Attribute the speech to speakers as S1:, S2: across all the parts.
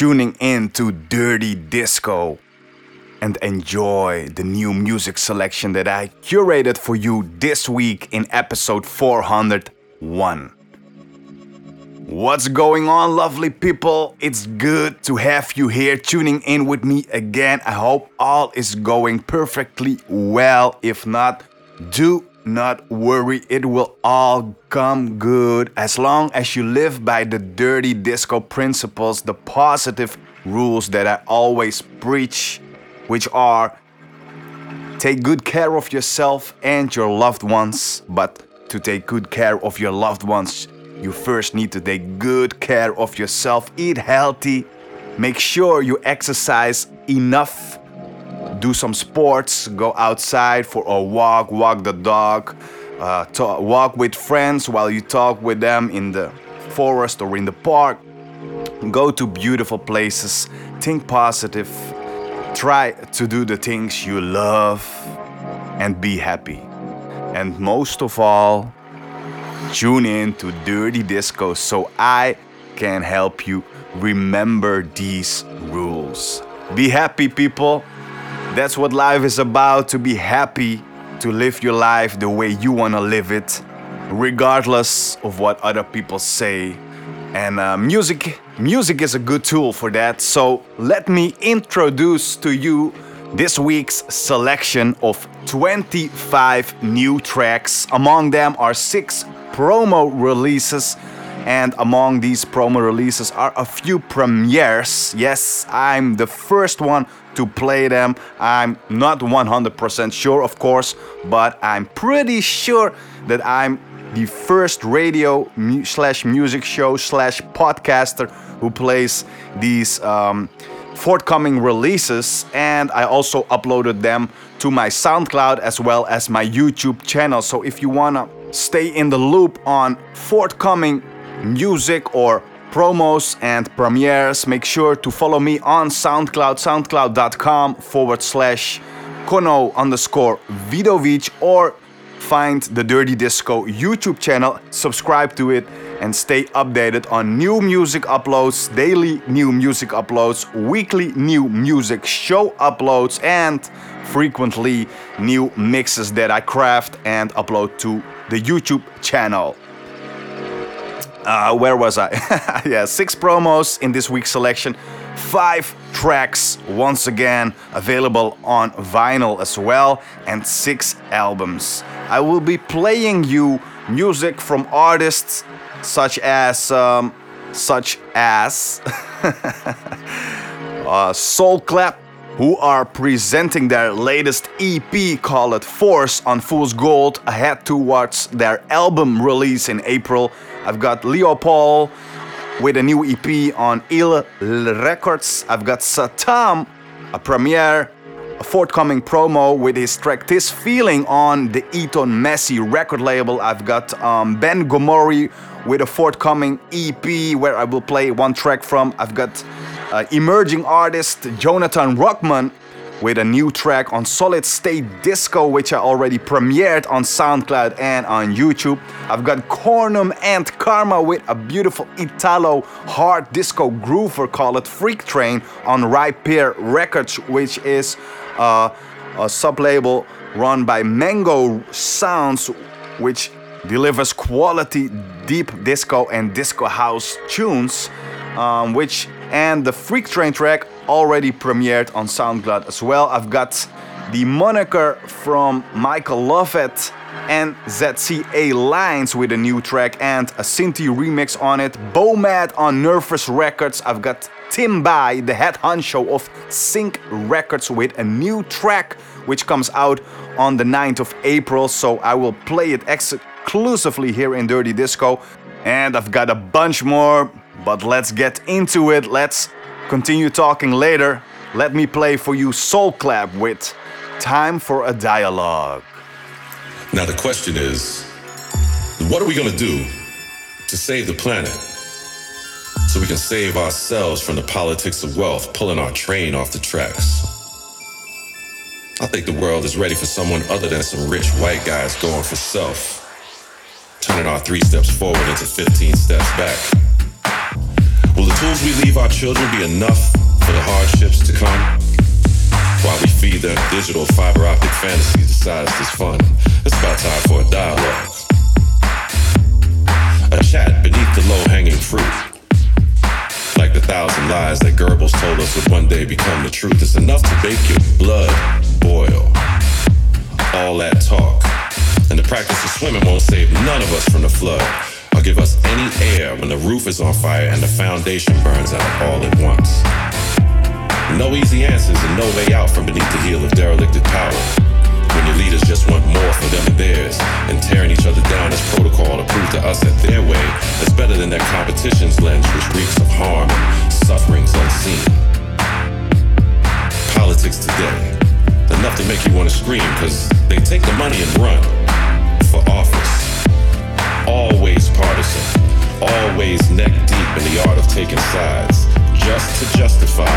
S1: tuning in to Dirty Disco and enjoy the new music selection that I curated for you this week in episode 401. What's going on, lovely people? It's good to have you here tuning in with me again. I hope all is going perfectly well. If not, do not worry, it will all come good as long as you live by the dirty disco principles, the positive rules that I always preach, which are take good care of yourself and your loved ones. But to take good care of your loved ones, you first need to take good care of yourself. Eat healthy, make sure you exercise enough do some sports, go outside for a walk, walk the dog, uh, talk, walk with friends while you talk with them in the forest or in the park. Go to beautiful places, think positive, try to do the things you love, and be happy. And most of all, tune in to Dirty Disco so I can help you remember these rules. Be happy, people. That's what life is about to be happy, to live your life the way you want to live it, regardless of what other people say. And uh, music, music is a good tool for that. So let me introduce to you this week's selection of 25 new tracks. Among them are six promo releases and among these promo releases are a few premieres. Yes, I'm the first one to play them. I'm not 100% sure, of course, but I'm pretty sure that I'm the first radio mu- slash music show slash podcaster who plays these um, forthcoming releases. And I also uploaded them to my SoundCloud as well as my YouTube channel. So if you wanna stay in the loop on forthcoming music or promos and premieres, make sure to follow me on SoundCloud, soundcloud.com forward slash kono underscore vidovic or find the Dirty Disco YouTube channel, subscribe to it, and stay updated on new music uploads, daily new music uploads, weekly new music show uploads, and frequently new mixes that I craft and upload to the YouTube channel. Uh, where was I? yeah, six promos in this week's selection, five tracks once again available on vinyl as well, and six albums. I will be playing you music from artists such as um, such as uh, Soul Clap, who are presenting their latest EP called Force on Fool's Gold ahead towards their album release in April. I've got Leo Paul with a new EP on Il Records. I've got Satam, a premiere, a forthcoming promo with his track This Feeling on the Eton Messy record label. I've got um, Ben Gomori with a forthcoming EP where I will play one track from. I've got uh, emerging artist Yonatan Rukhman with a new track on Solid State Disco, which I already premiered on SoundCloud and on YouTube. I've got Kornum and Karma with a beautiful Italo hard disco groover called Freak Train on Ripier Records, which is uh, a sub label run by Mango Sounds, which delivers quality deep disco and disco house tunes, um, which and the Freak Train track already premiered on SoundCloud as well. I've got the moniker from Michael Lovett and ZCA Lines with a new track and a Sinti remix on it. Bomat on Nervous Records. I've got Timbhai, the head honcho of Sync Records, with a new track which comes out on the 9th of April. So I will play it exclusively here in Dirty Disco. And I've got a bunch more, but let's get into it. Let's continue talking later. Let me play for you Soul Clap with Time for a Dialogue.
S2: Now, the question is what are we going to do to save the planet so we can save ourselves from the politics of wealth pulling our train off the tracks? I think the world is ready for someone other than some rich white guys going for self, turning our three steps forward into 15 steps back. Will the tools we leave our children be enough for the hardships to come? While we feed their digital fiber optic fantasies the this fun, it's about time for a dialogue. A chat beneath the low hanging fruit. Like the thousand lies that Goebbels told us would one day become the truth. It's enough to make your blood boil. All that talk. And the practice of swimming won't save none of us from the flood or give us any air when the roof is on fire and the foundation burns out all at once. No easy answers and no way out from beneath the heel of derelicted power. When your leaders just want more for them and theirs, and tearing each other down as protocol to prove to us that their way is better than their competition's lens, which reeks of harm and sufferings unseen. Politics today, enough to make you want to scream, cause they take the money and run for office. Always partisan, always neck deep in the art of taking sides, just to justify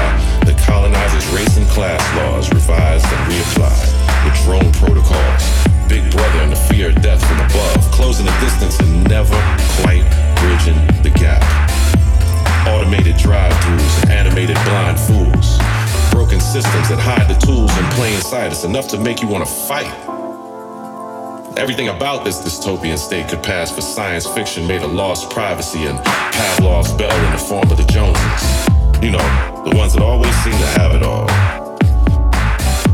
S2: the colonizers' race and class laws revised and reapplied the drone protocols. Big brother and the fear of death from above, closing the distance and never quite bridging the gap. Automated drive-throughs and animated blind fools. Broken systems that hide the tools in plain sight. It's enough to make you want to fight. Everything about this dystopian state could pass for science fiction made of lost privacy and Pavlov's bell in the form of the Joneses. You know, the ones that always seem to have it all.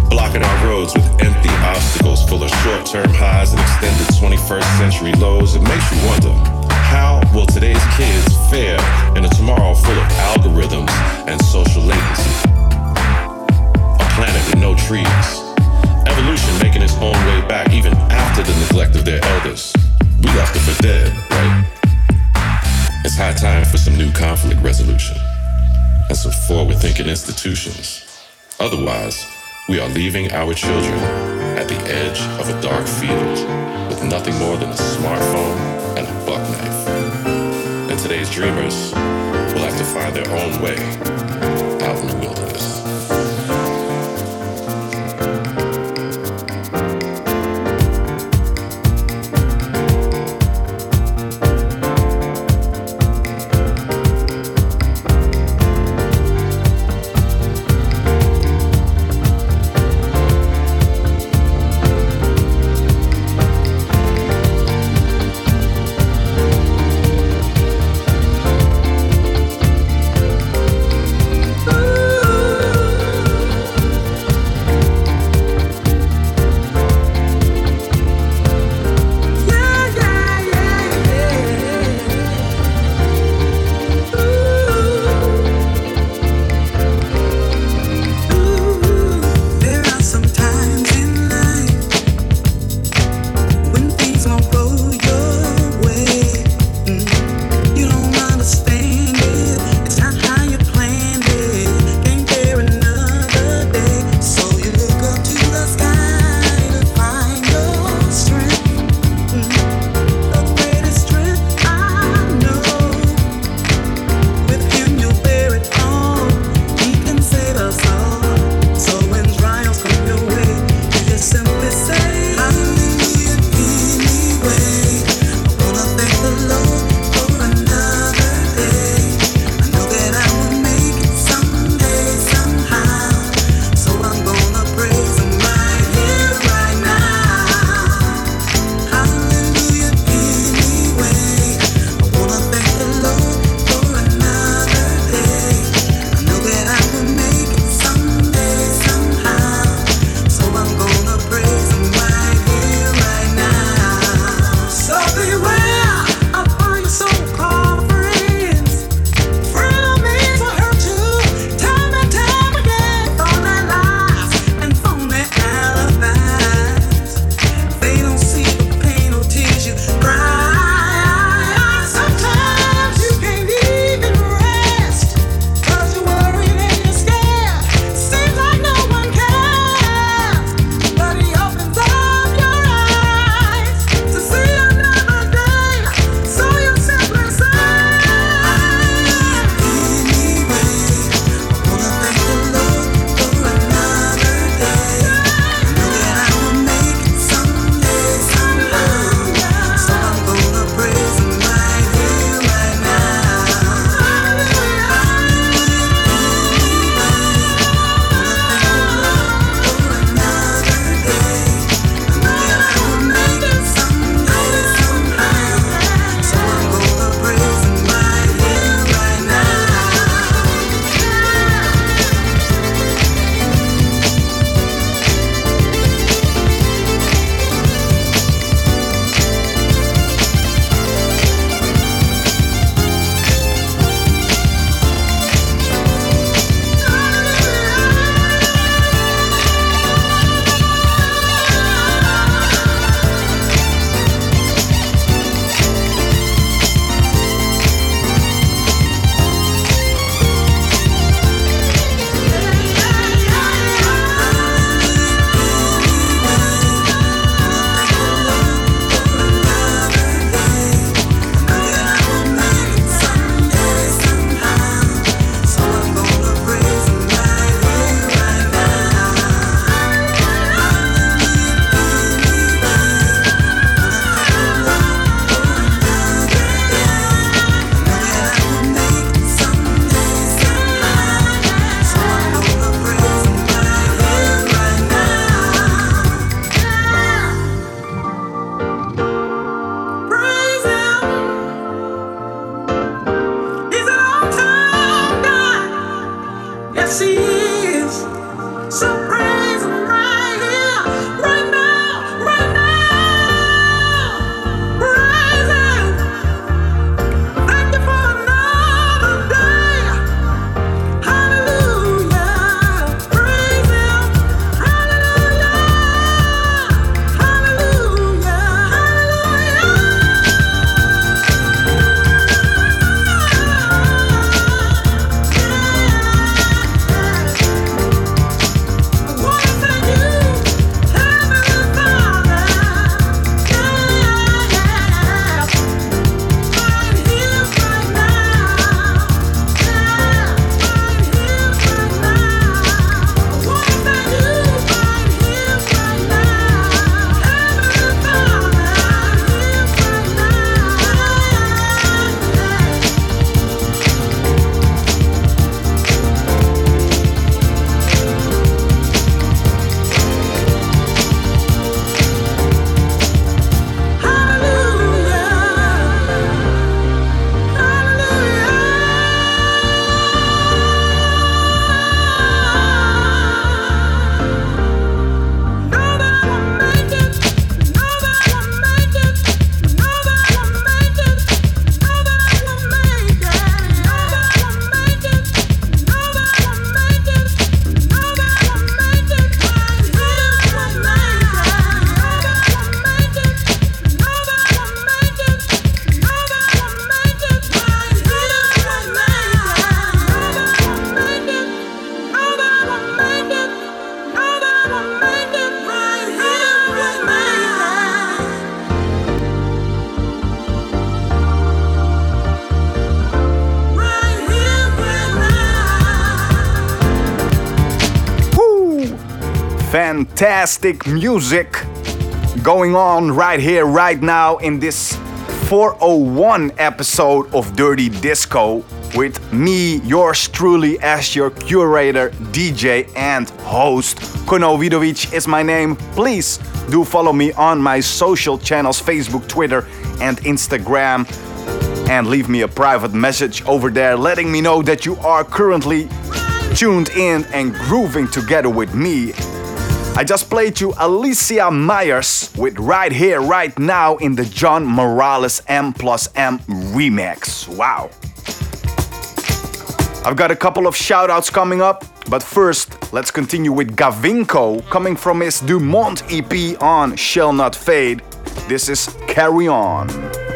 S2: Blocking our roads with empty obstacles full of short term highs and extended 21st century lows. It makes you wonder how will today's kids fare in a tomorrow full of algorithms and social latency? A planet with no trees Evolution making its own way back even after the neglect of their elders. We left them for dead, right? It's high time for some new conflict resolution and some forward thinking institutions. Otherwise, we are leaving our children at the edge of a dark field with nothing more than a smartphone and a buck knife. And today's dreamers will have to find their own way out in the wilderness.
S1: Fantastic music going on right here, right now in this 401 episode of Dirty Disco with me, yours truly, as your curator, DJ, and host. Kono Vidovic is my name. Please do follow me on my social channels Facebook, Twitter, and Instagram. And leave me a private message over there letting me know that you are currently tuned in and grooving together with me. I just played you Alicia Myers with Right Here, Right Now in the John Morales M plus M remix. Wow. I've got a couple of shoutouts coming up, but first, let's continue with Gavinko coming from his Dumont EP on Shall Not Fade. This is Carry On.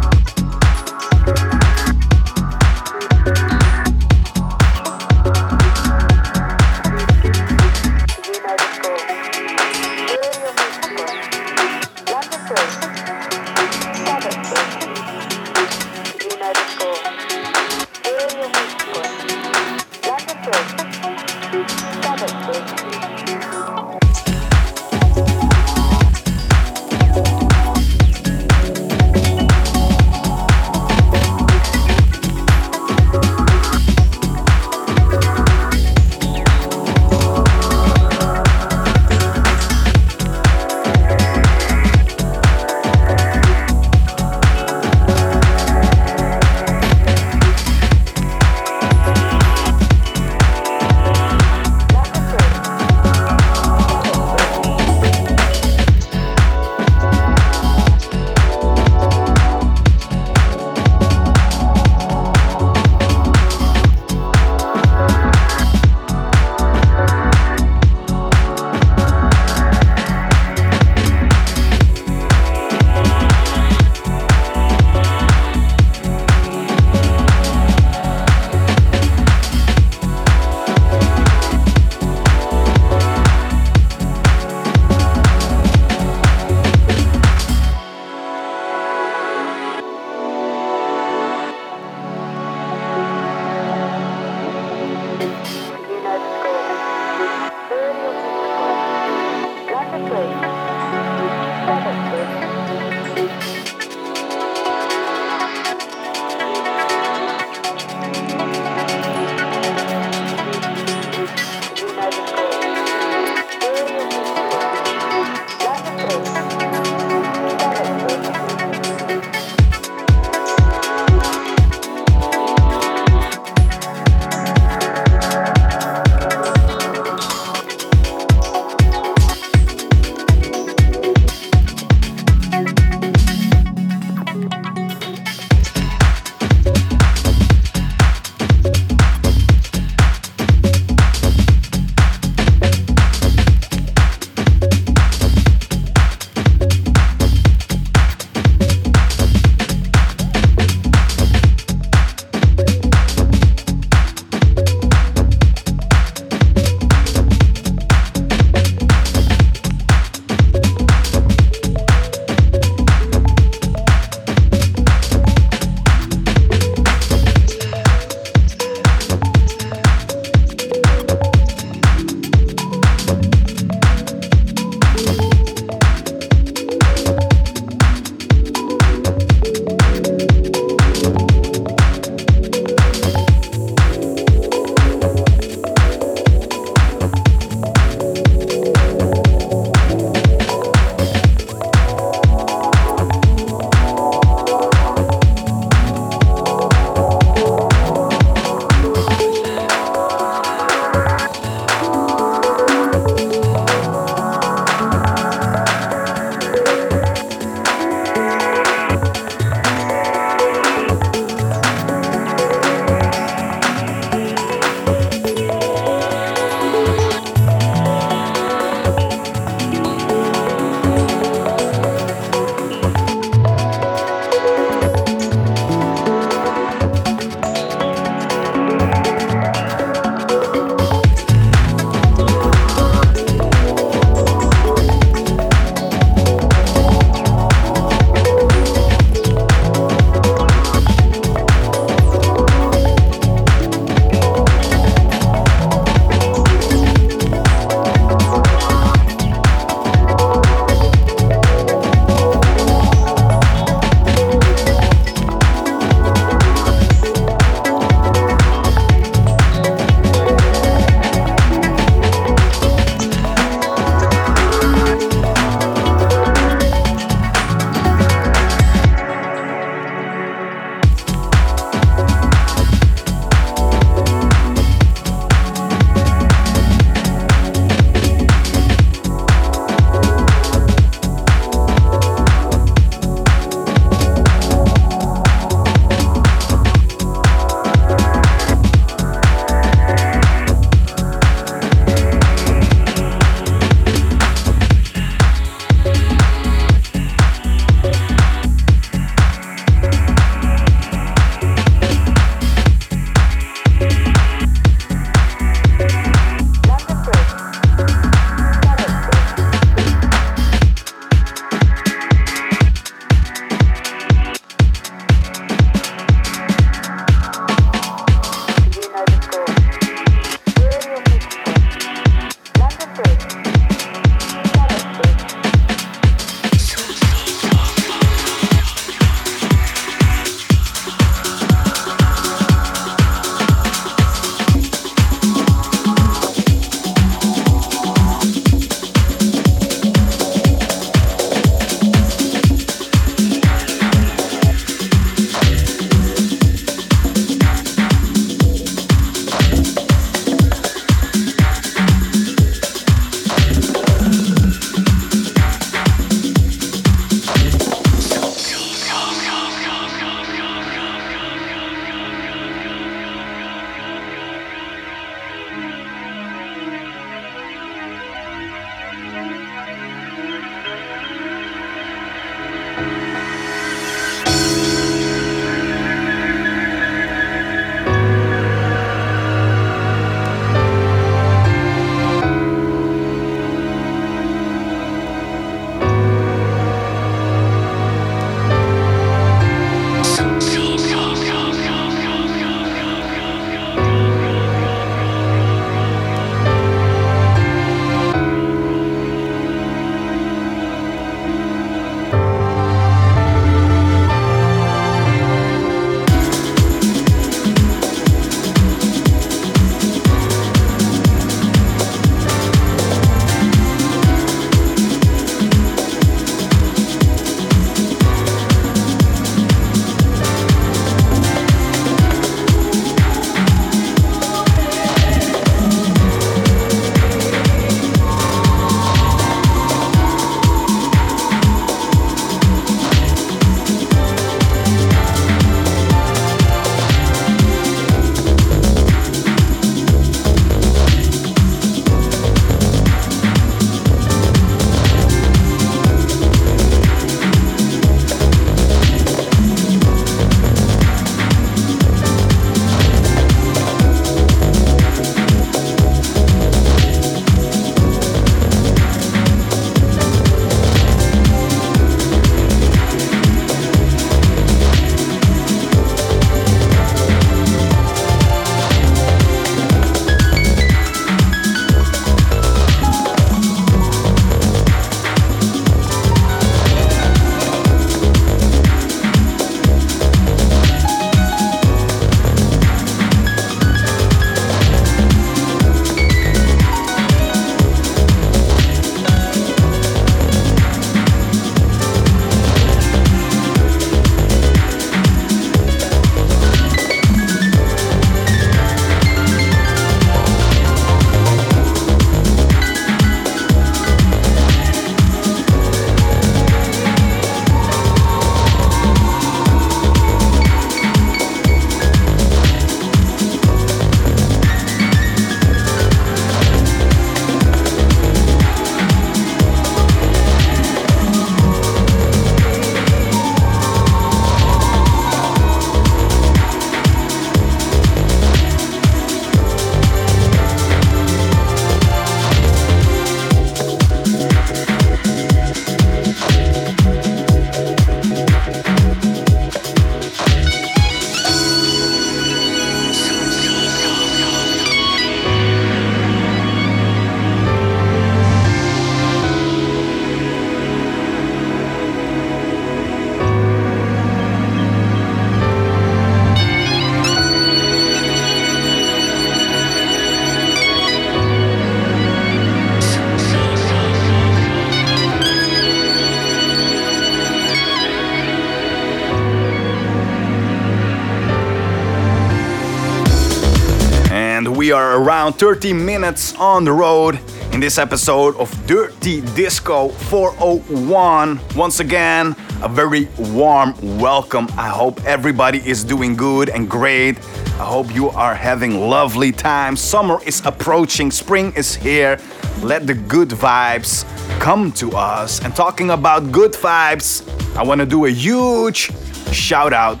S1: 30 minutes on the road in this episode of Dirty Disco 401. Once again, a very warm welcome. I hope everybody is doing good and great. I hope you are having lovely time. Summer is approaching, spring is here. Let the good vibes come to us. And talking about good vibes, I want to do a huge shout out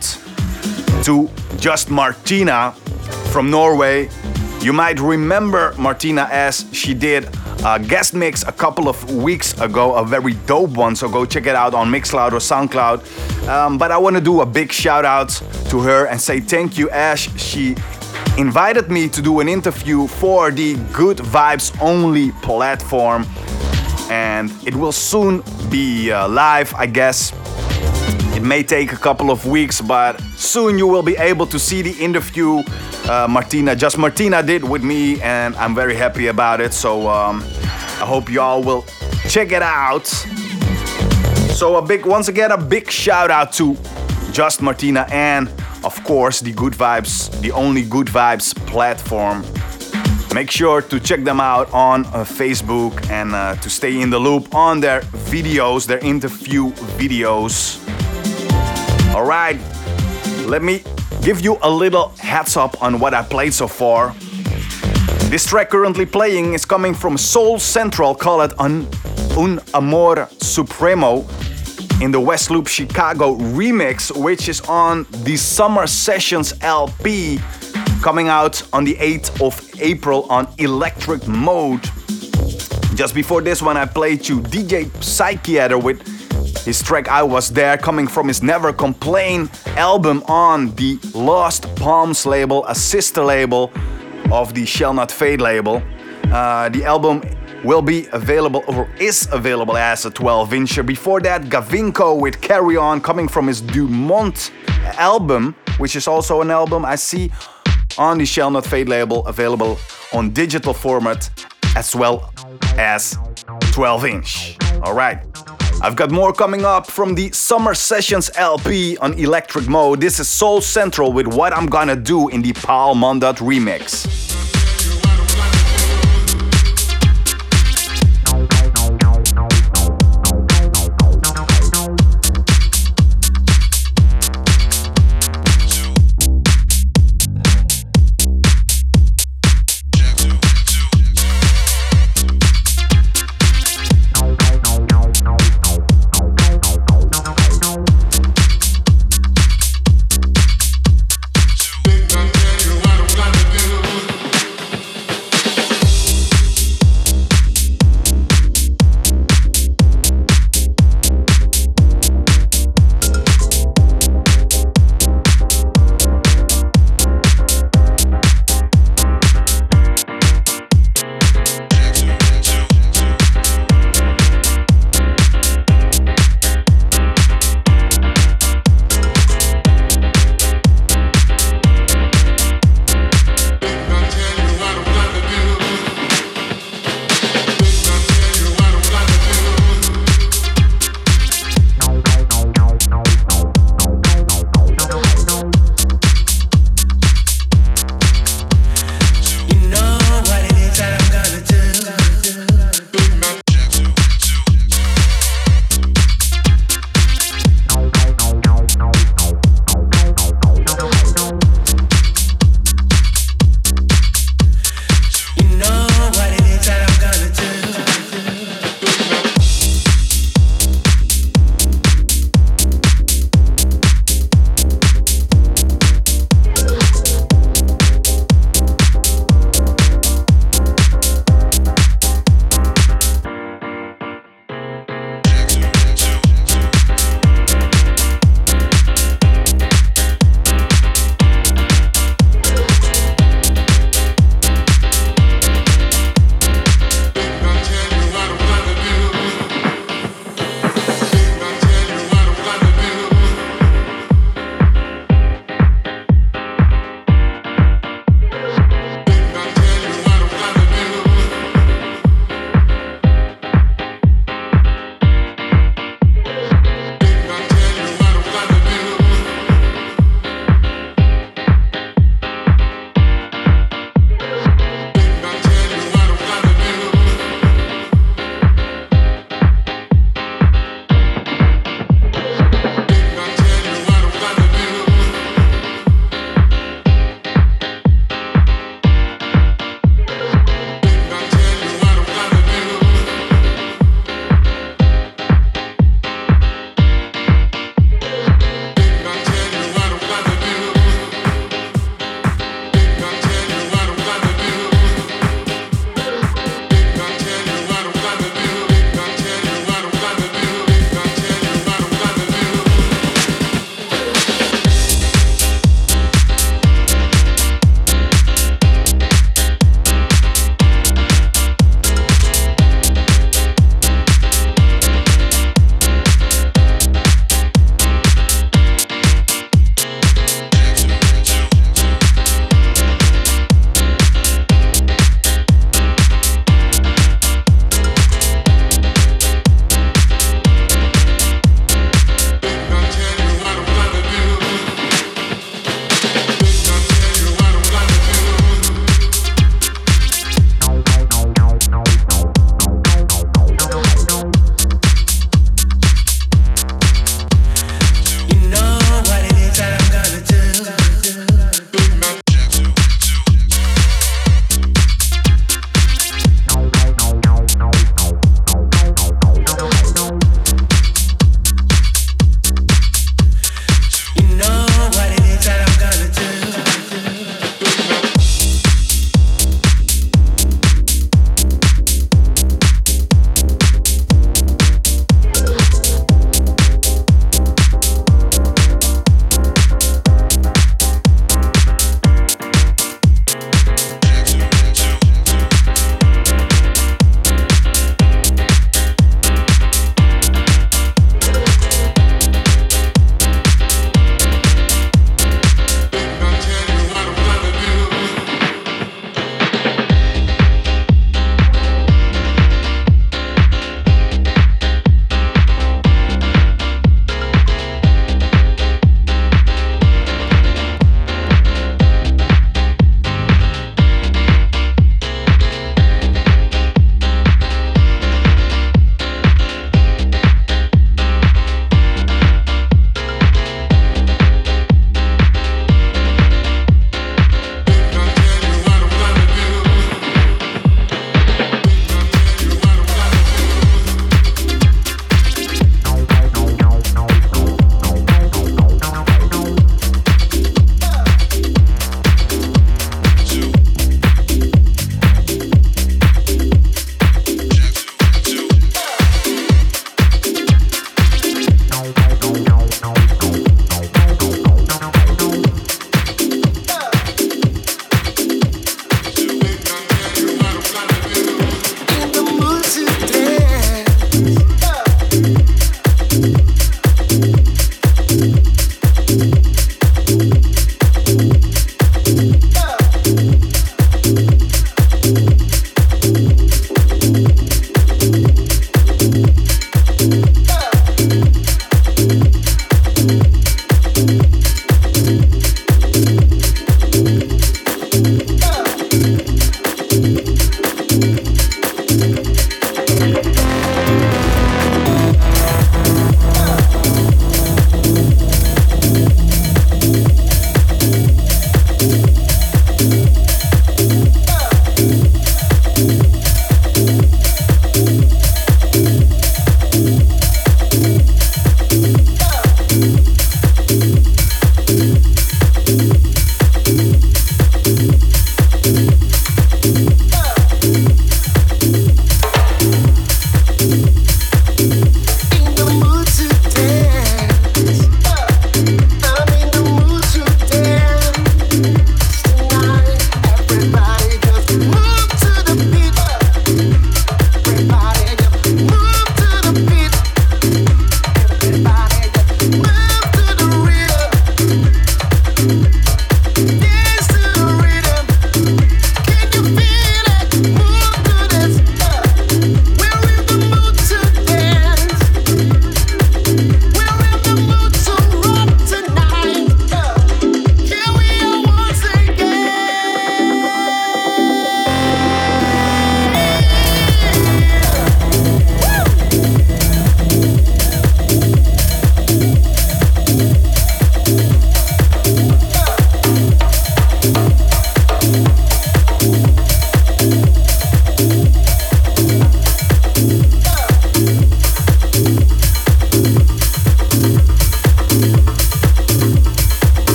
S1: to Just Martina from Norway. You might remember Martina as she did a guest mix a couple of weeks ago, a very dope one. So go check it out on Mixcloud or SoundCloud. Um, but I want to do a big shout out to her and say thank you, Ash. She invited me to do an interview for the Good Vibes Only platform, and it will soon be uh, live, I guess. May take a couple of weeks, but soon you will be able to see the interview uh, Martina, just Martina did with me, and I'm very happy about it. So um, I hope y'all will check it out. So a big, once again, a big shout out to Just Martina and of course the Good Vibes, the only Good Vibes platform. Make sure to check them out on uh, Facebook and uh, to stay in the loop on their videos, their interview videos. All right, let me give you a little heads up on what I played so far. This track currently playing is coming from Soul Central, call it Un, Un Amor Supremo in the West Loop Chicago remix, which is on the Summer Sessions LP coming out on the 8th of April on Electric Mode. Just before this one, I played you DJ Psychiater with his track I Was There, coming from his Never Complain album on the Lost Palms label, a sister label of the Shall Not Fade label. Uh, the album will be available or is available as a 12 incher. Before that, Gavinco with Carry On coming from his Dumont album, which is also an album I see on the Shall Not Fade label, available on digital format as well as 12 inch. All right. I've got more coming up from the Summer Sessions LP on Electric Mode. This is Soul Central with What I'm Gonna Do in the Paul Mondot remix.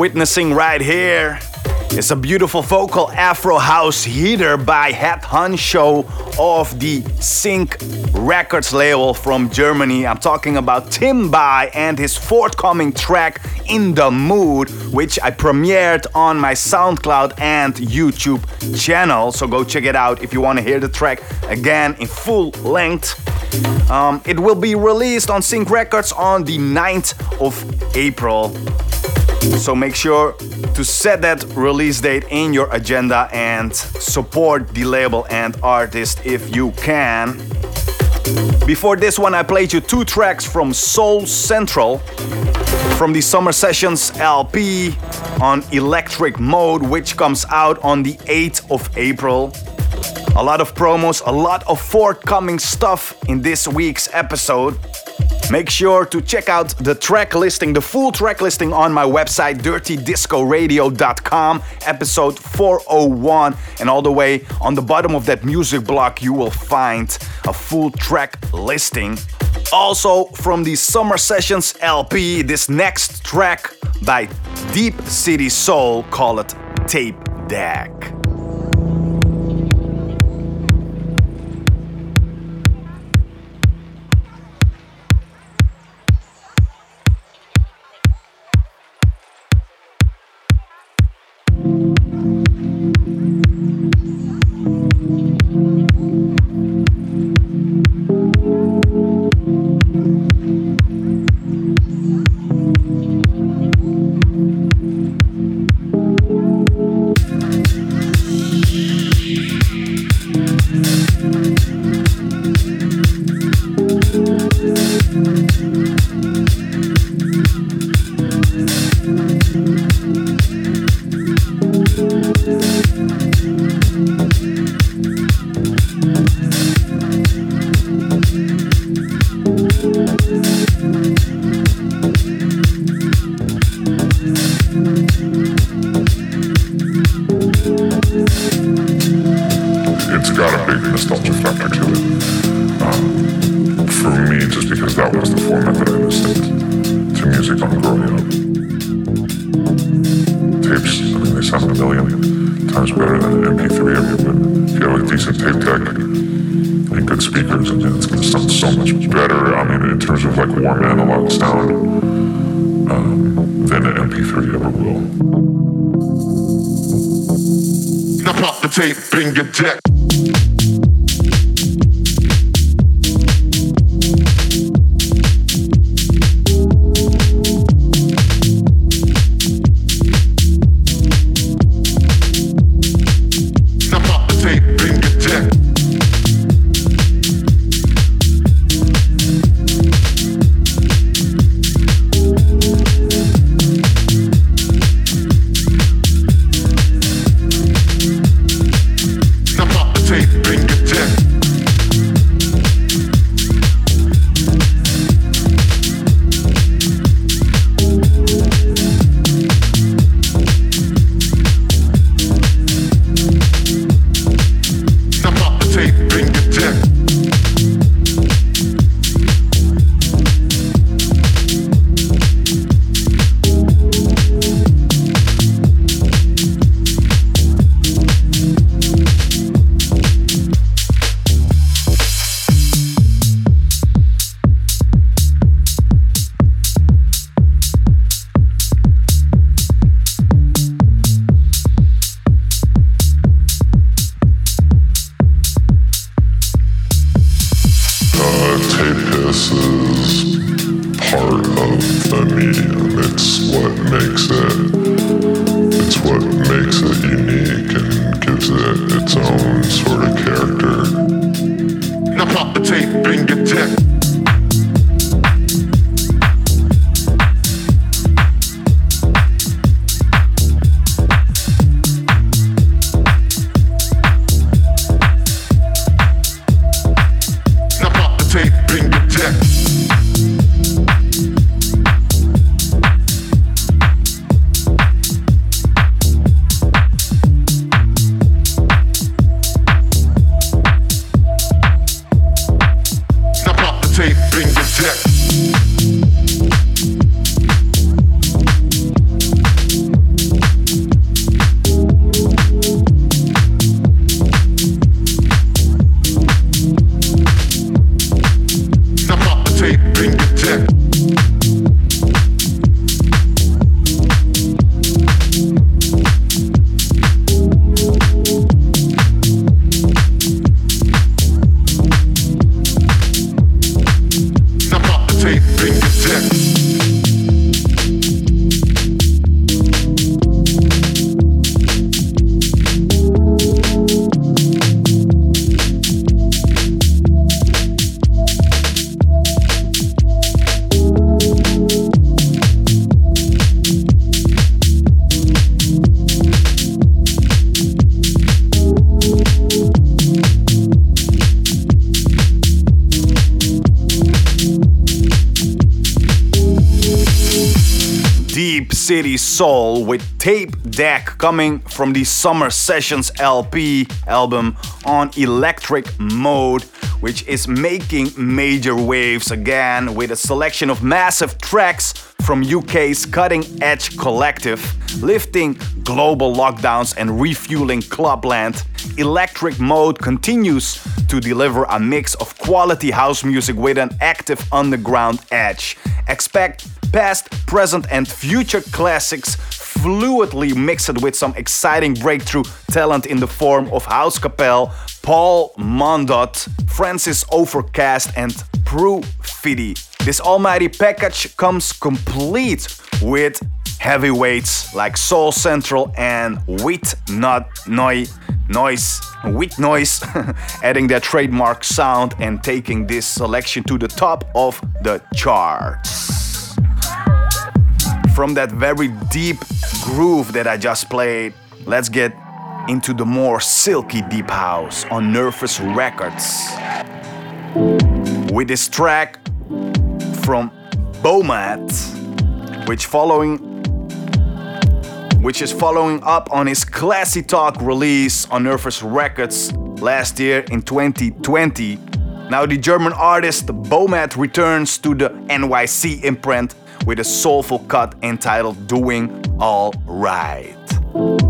S1: Witnessing right here is a beautiful vocal Afro house heater by Head Honcho of the Sync Records label from Germany. I'm talking about Timbhai and his forthcoming track In the Mood, which I premiered on my SoundCloud and YouTube channel. So go check it out if you want to hear the track again in full length. Um, it will be released on Sync Records on the 9th of April. So make sure to set that release date in your agenda and support the label and artist if you can. Before this one, I played you two tracks from Soul Central from the Summer Sessions LP on Electric Mode, which comes out on the 8th of April. A lot of promos, a lot of forthcoming stuff in this week's episode. Make sure to check out the track listing, the full track listing on my website, dirtydiscoradio.com, episode 401. And all the way on the bottom of that music block, you will find a full track listing. Also, from the Summer Sessions LP, this next track by Deep City Soul, call it Tape Deck.
S3: Tape Deck
S1: coming from the Summer Sessions LP album on Electric Mode, which is making major waves again with a selection of massive tracks from UK's cutting edge collective, lifting global lockdowns and refueling clubland. Electric Mode continues to deliver a mix of quality house music with an active underground edge. Expect past, present, and future classics fluidly mixed with some exciting breakthrough talent in the form of House Capel, Paul Mondot, Francis Overcast, and Prue Fiddy. This almighty package comes complete with heavyweights like Soul Central and Wheat Not Noi Noise, Wheat Noise, adding their trademark sound and taking this selection to the top of the charts from that very deep groove that I just played, let's get into the more silky deep house on Nervous Records. With this track from Bomat, which following which is following up on his Classy Talk release on Nervous Records last year in 2020. Now the German artist Bomat returns to the NYC imprint with a soulful cut entitled Doing All Right.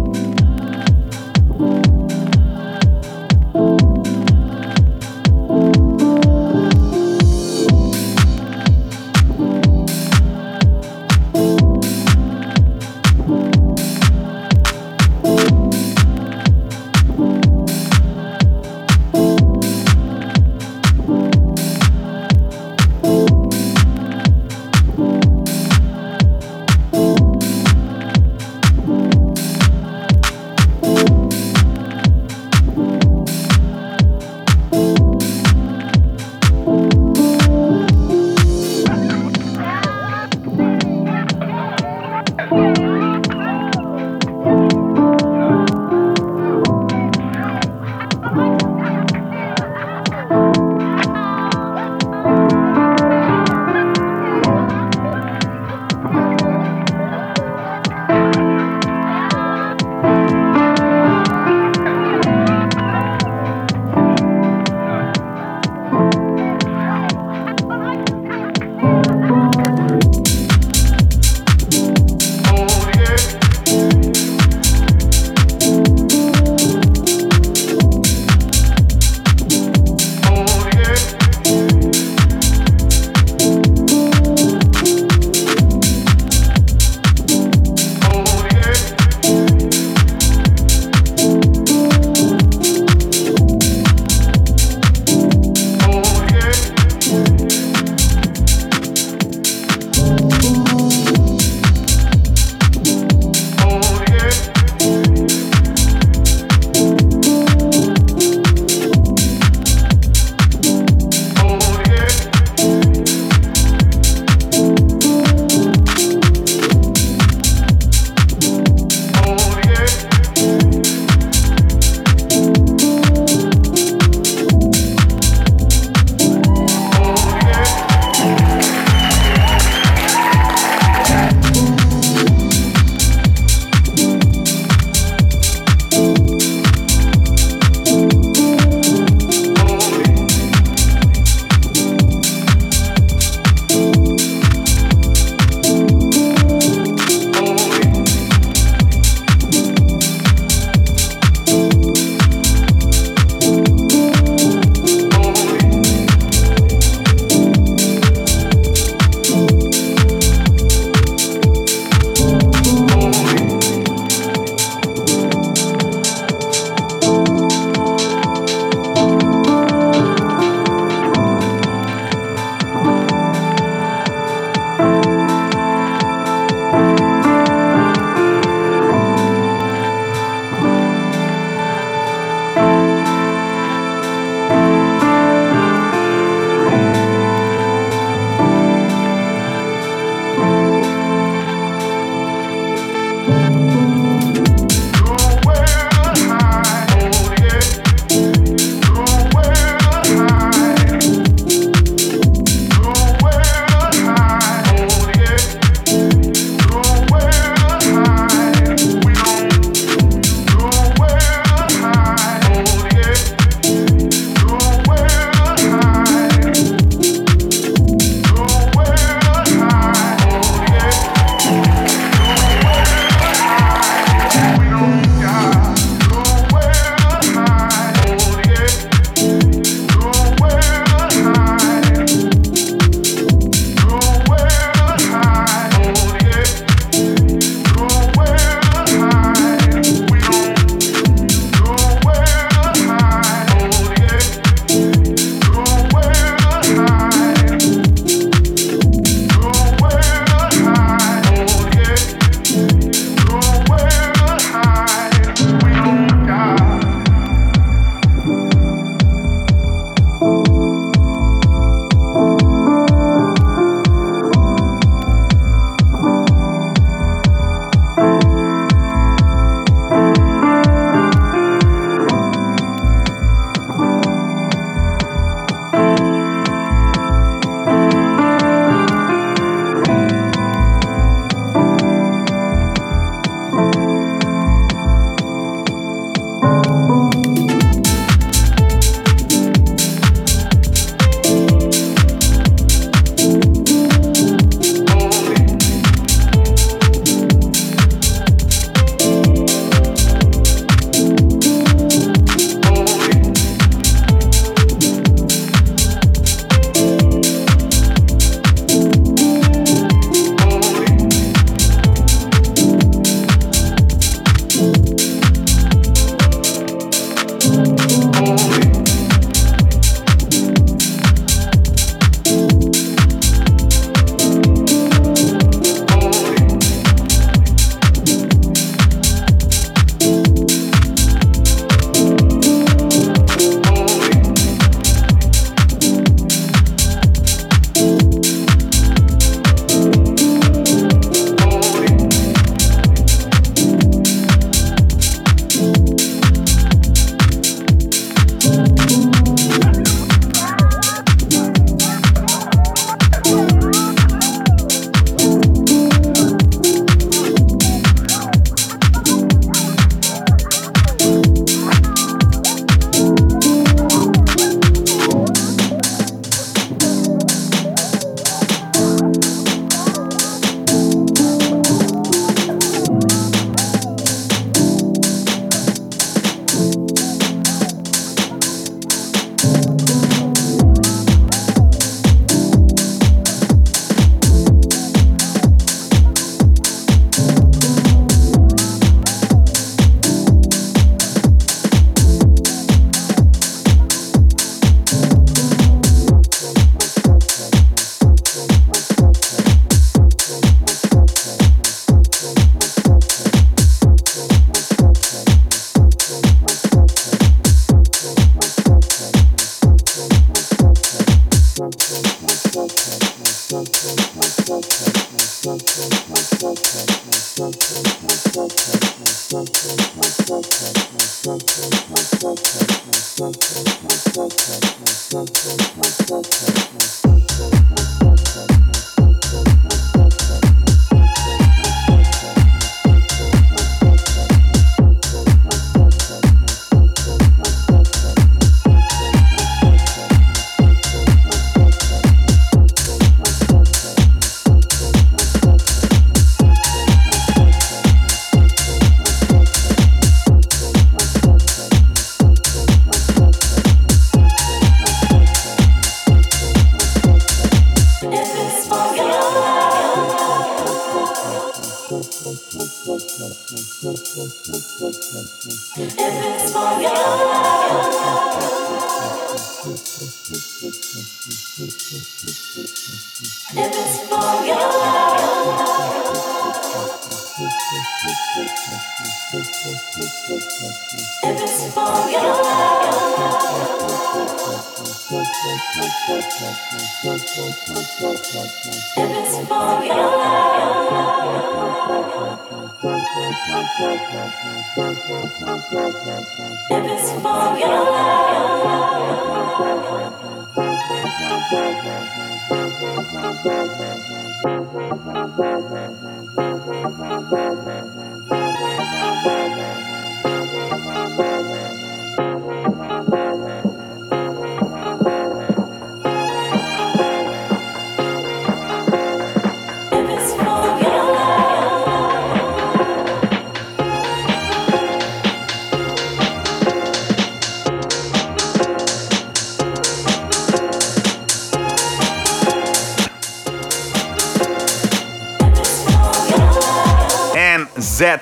S1: Música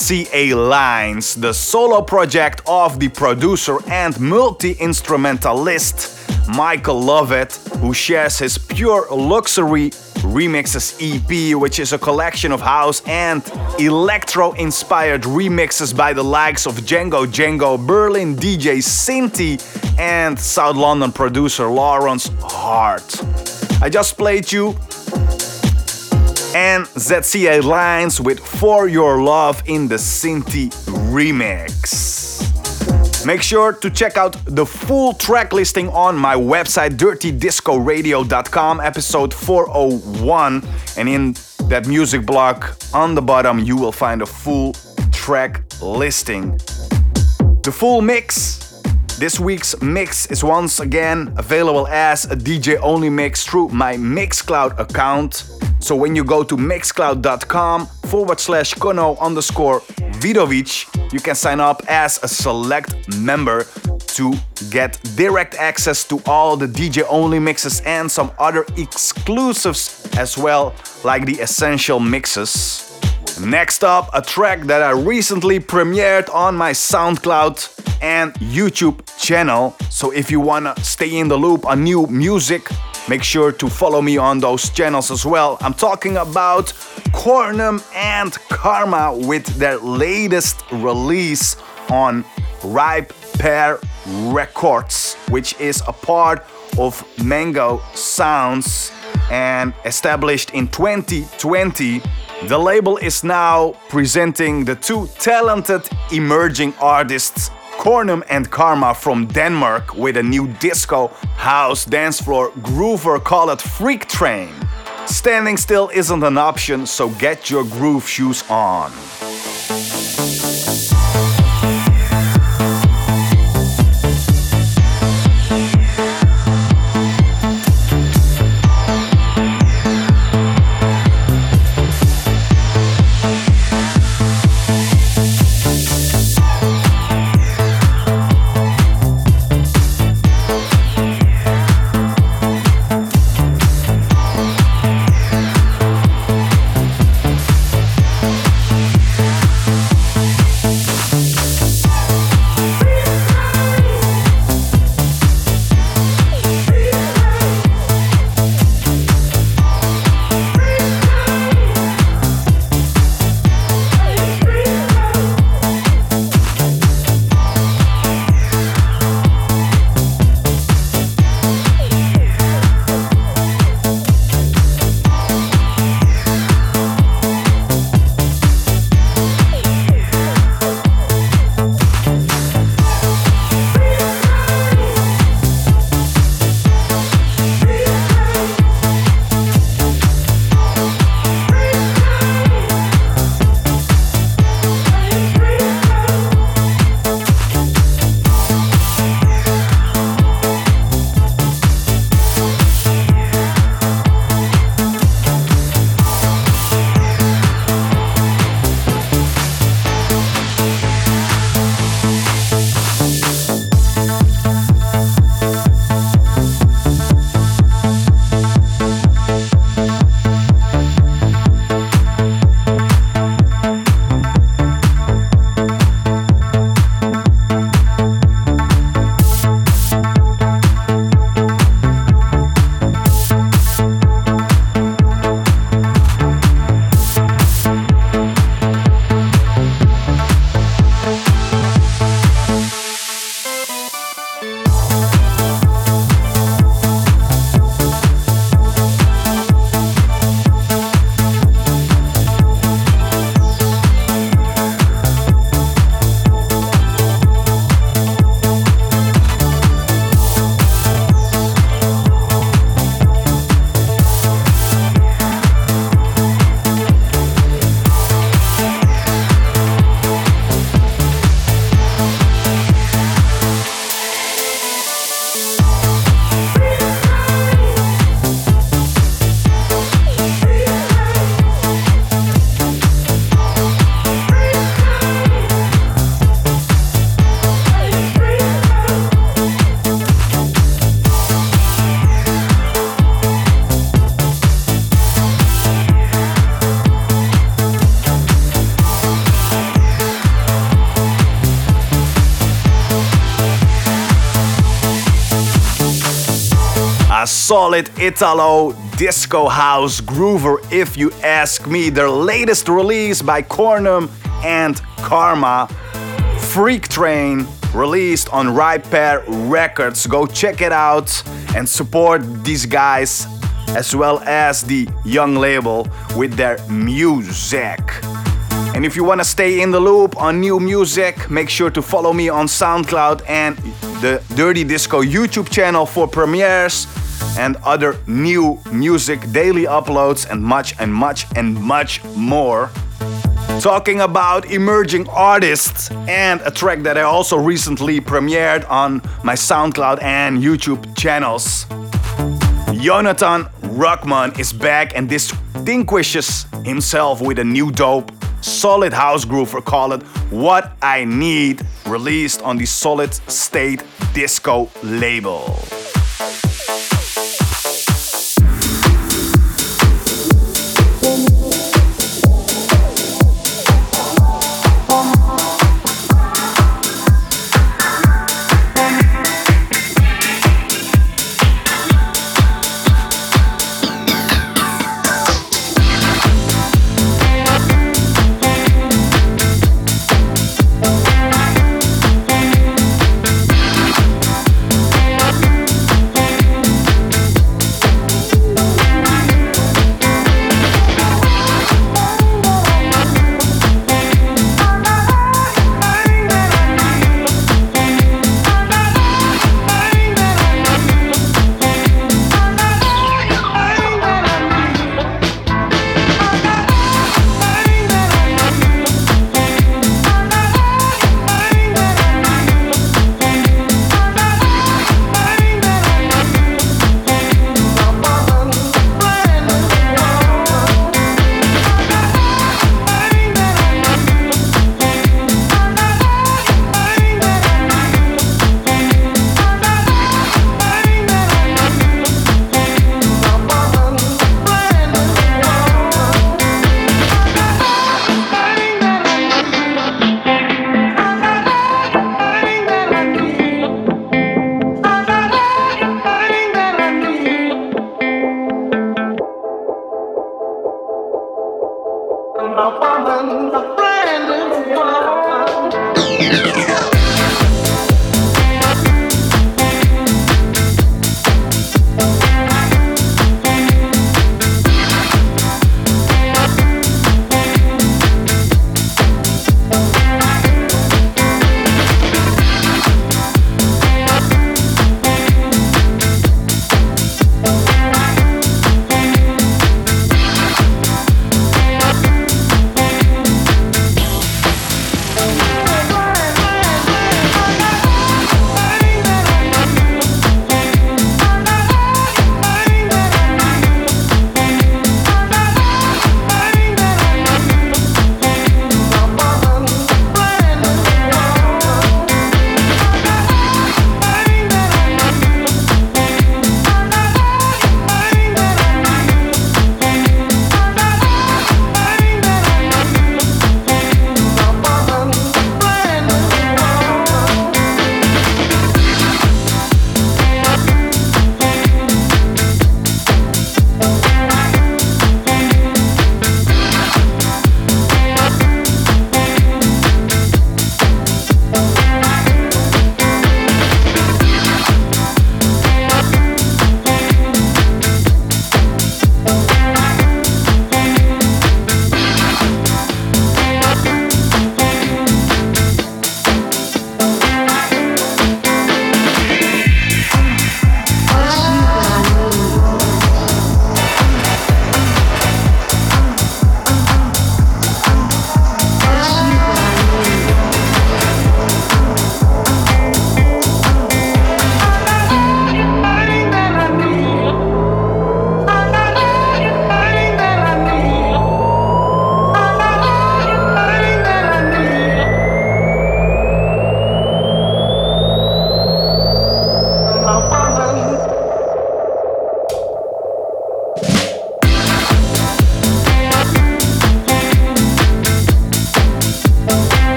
S1: ZCA Lines, the solo project of the producer and multi instrumentalist Michael Lovett, who shares his pure luxury remixes EP, which is a collection of house and electro inspired remixes by the likes of Django Django, Berlin DJ Sinti, and South London producer Lawrence Hart. I just played you ZCA Lines with For Your Love in the Sinti remix. Make sure to check out the full track listing on my website dirtydiscoradio.com episode 401 and in that music block on the bottom you will find a full track listing. The full mix this week's mix is once again available as a DJ only mix through my Mixcloud account. So when you go to mixcloud.com forward slash kono underscore Vidovic, you can sign up as a select member to get direct access to all the DJ only mixes and some other exclusives as well, like the essential mixes. Next up, a track that I recently premiered on my SoundCloud and YouTube channel. So if you wanna stay in the loop on new music, Make sure to follow me on those channels as well. I'm talking about Kornum and Karma with their latest release on Ripe Pear Records, which is a part of Mango Sounds and established in 2020. The label is now presenting the two talented emerging artists Kornum and Karma from Denmark with a new disco house dance floor groover called Freak Train. Standing still isn't an option, so get your groove shoes on. Solid Italo disco house groover, if you ask me. Their latest release by Kornum and Karma, Freak Train, released on Ripe Pear Records. Go check it out and support these guys as well as the young label with their music. And if you want to stay in the loop on new music, make sure to follow me on SoundCloud and the Dirty Disco YouTube channel for premieres and other new music, daily uploads, and much and much and much more. Talking about emerging artists and a track that I also recently premiered on my SoundCloud and YouTube channels. Yonatan Rukhman is back and distinguishes himself with a new dope, solid house groover called What I Need, released on the Solid State Disco label.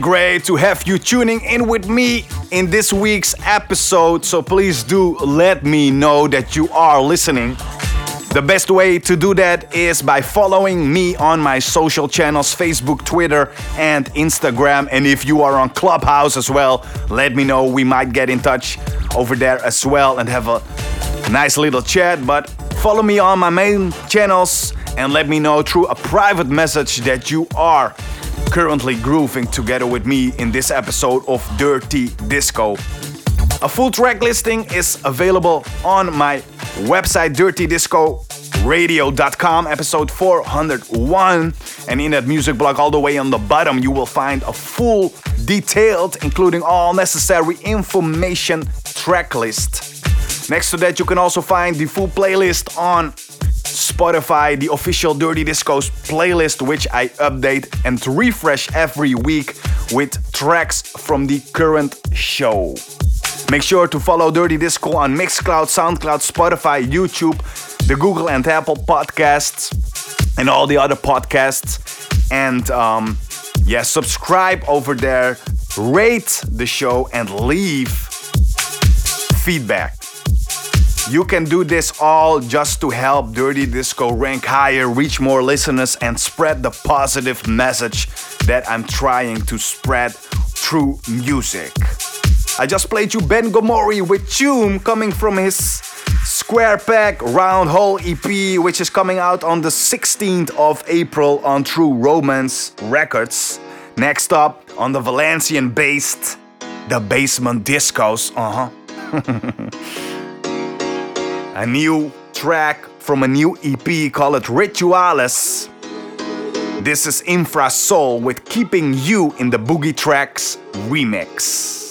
S1: Great to have you tuning in with me in this week's episode. So please do let me know that you are listening. The best way to do that is by following me on my social channels Facebook, Twitter, and Instagram. And if you are on Clubhouse as well, let me know. We might get in touch over there as well and have a nice little chat. But follow me on my main channels and let me know through a private message that you are currently grooving together with me in this episode of Dirty Disco. A full track listing is available on my website dirtydiscoradio.com episode 401 and in that music blog all the way on the bottom you will find a full detailed including all necessary information track list next to that you can also find the full playlist on Spotify, the official Dirty Discos playlist, which I update and refresh every week with tracks from the current show. Make sure to follow Dirty Disco on Mixcloud, SoundCloud, Spotify, YouTube, the Google and Apple podcasts, and all the other podcasts. And um, yeah, subscribe over there, rate the show, and leave feedback. You can do this all just to help Dirty Disco rank higher, reach more listeners, and spread the positive message that I'm trying to spread through music. I just played you Ben Gomori with Tune coming from his Square Peg Round Hole EP, which is coming out on the 16th of April on True Romance Records. Next up on the Valencian based The Basement Discos. Uh huh. a new track from a new EP called Rituales. This is Infra Soul with Keeping You in the Boogie Tracks remix.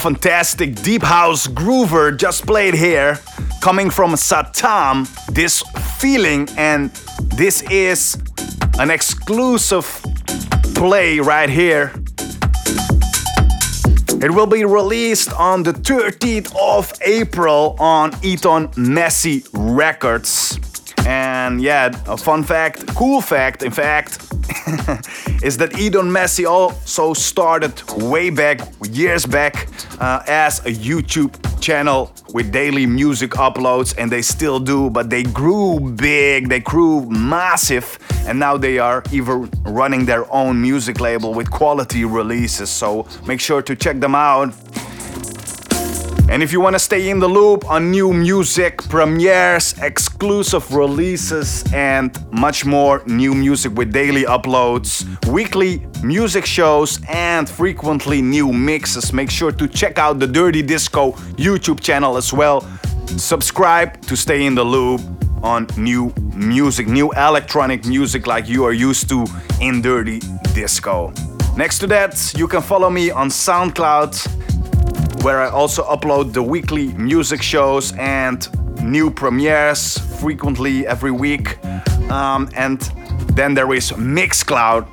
S1: Fantastic deep house groover just played here, coming from Satam. This feeling, and this is an exclusive play right here. It will be released on the 13th of April on Eton Messy Records. And yeah, a fun fact, cool fact, in fact, is that Eton Messy also started way back, years back, uh, as a YouTube channel with daily music uploads, and they still do, but they grew big, they grew massive, and now they are even running their own music label with quality releases. So make sure to check them out. And if you want to stay in the loop on new music, premieres, exclusive releases, and much more new music with daily uploads, weekly music shows, and frequently new mixes, make sure to check out the Dirty Disco YouTube channel as well. Subscribe to stay in the loop on new music, new electronic music like you are used to in Dirty Disco. Next to that, you can follow me on SoundCloud where I also upload the weekly music shows and new premieres frequently every week. Um, and then there is Mixcloud,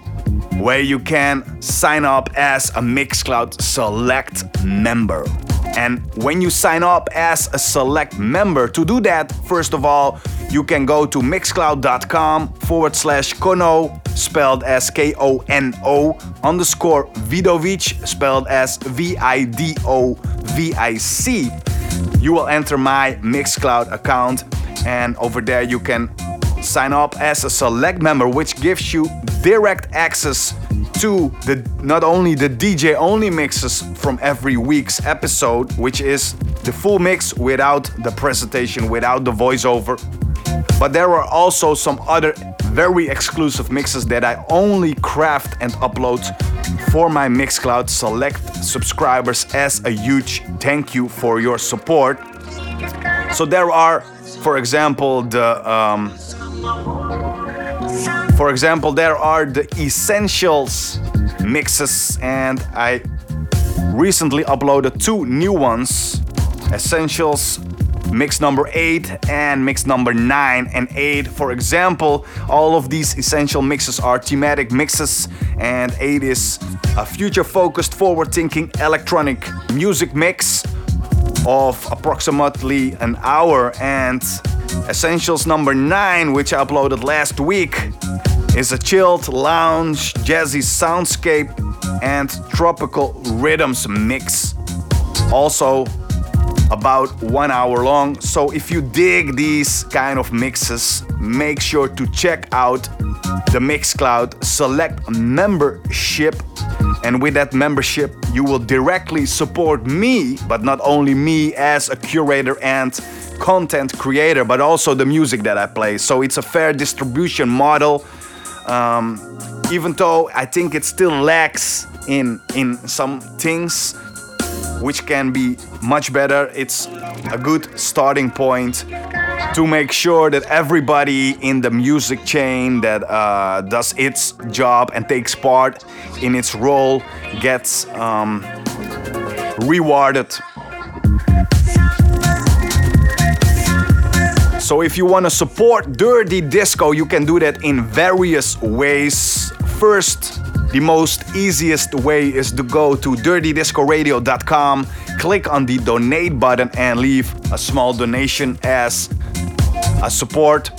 S1: where you can sign up as a Mixcloud Select member. And when you sign up as a select member, to do that, first of all, you can go to mixcloud.com forward slash Kono, spelled as K O N O, underscore Vidovic, spelled as V I D O V I C. You will enter my Mixcloud account, and over there you can sign up as a select member, which gives you direct access to the not only the DJ only mixes from every week's episode, which is the full mix without the presentation, without the voiceover, but there are also some other very exclusive mixes that I only craft and upload for my Mixcloud Select subscribers as a huge thank you for your support. So there are, for example, the um, for example, there are the essentials mixes, and I recently uploaded two new ones. Essentials mix number 8 and mix number 9 and 8 for example all of these essential mixes are thematic mixes and 8 is a future focused forward thinking electronic music mix of approximately an hour and essentials number 9 which i uploaded last week is a chilled lounge jazzy soundscape and tropical rhythms mix also about one hour long. So if you dig these kind of mixes, make sure to check out the Mixcloud Select membership. And with that membership, you will directly support me, but not only me as a curator and content creator, but also the music that I play. So it's a fair distribution model. Um, even though I think it still lacks in in some things which can be much better. It's a good starting point to make sure that everybody in the music chain that uh, does its job and takes part in its role gets um, rewarded. So, if you want to support Dirty Disco, you can do that in various ways. First, the most easiest way is to go to dirtydiscoradio.com, click on the donate button, and leave a small donation as a support.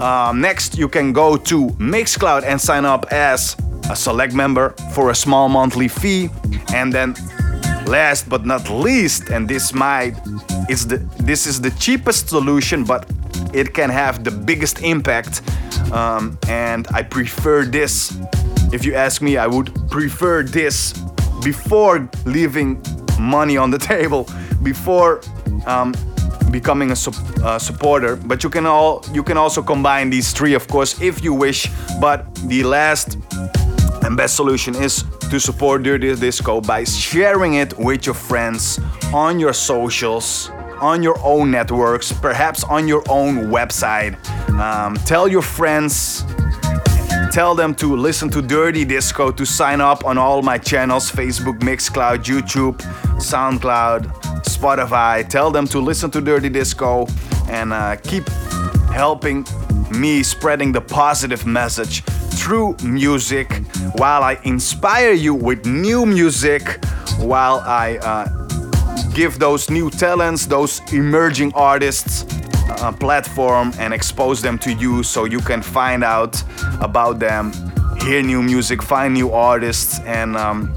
S1: Um, next, you can go to Mixcloud and sign up as a select member for a small monthly fee. And then, last but not least, and this might is the this is the cheapest solution, but it can have the biggest impact. Um, and I prefer this if you ask me, I would prefer this before leaving money on the table, before um, becoming a uh, supporter. But you can all you can also combine these three, of course, if you wish. But the last and best solution is to support Dirty Disco by sharing it with your friends on your socials, on your own networks, perhaps on your own website. Um, tell your friends Tell them to listen to Dirty Disco, to sign up on all my channels Facebook, Mixcloud, YouTube, SoundCloud, Spotify. Tell them to listen to Dirty Disco and uh, keep helping me spreading the positive message through music while I inspire you with new music, while I uh, give those new talents, those emerging artists, a platform and expose them to you so you can find out about them, hear new music, find new artists, and um,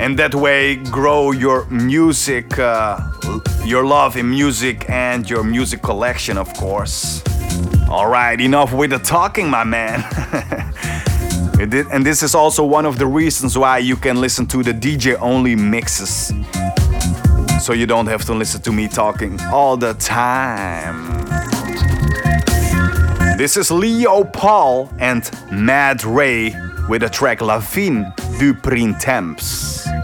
S1: and that way grow your music, uh, your love in music, and your music collection, of course. All right, enough with the talking, my man. and this is also one of the reasons why you can listen to the DJ only mixes so you don't have to listen to me talking all the time. This is Leo Paul and Mad Ray with the track La Fin du Printemps.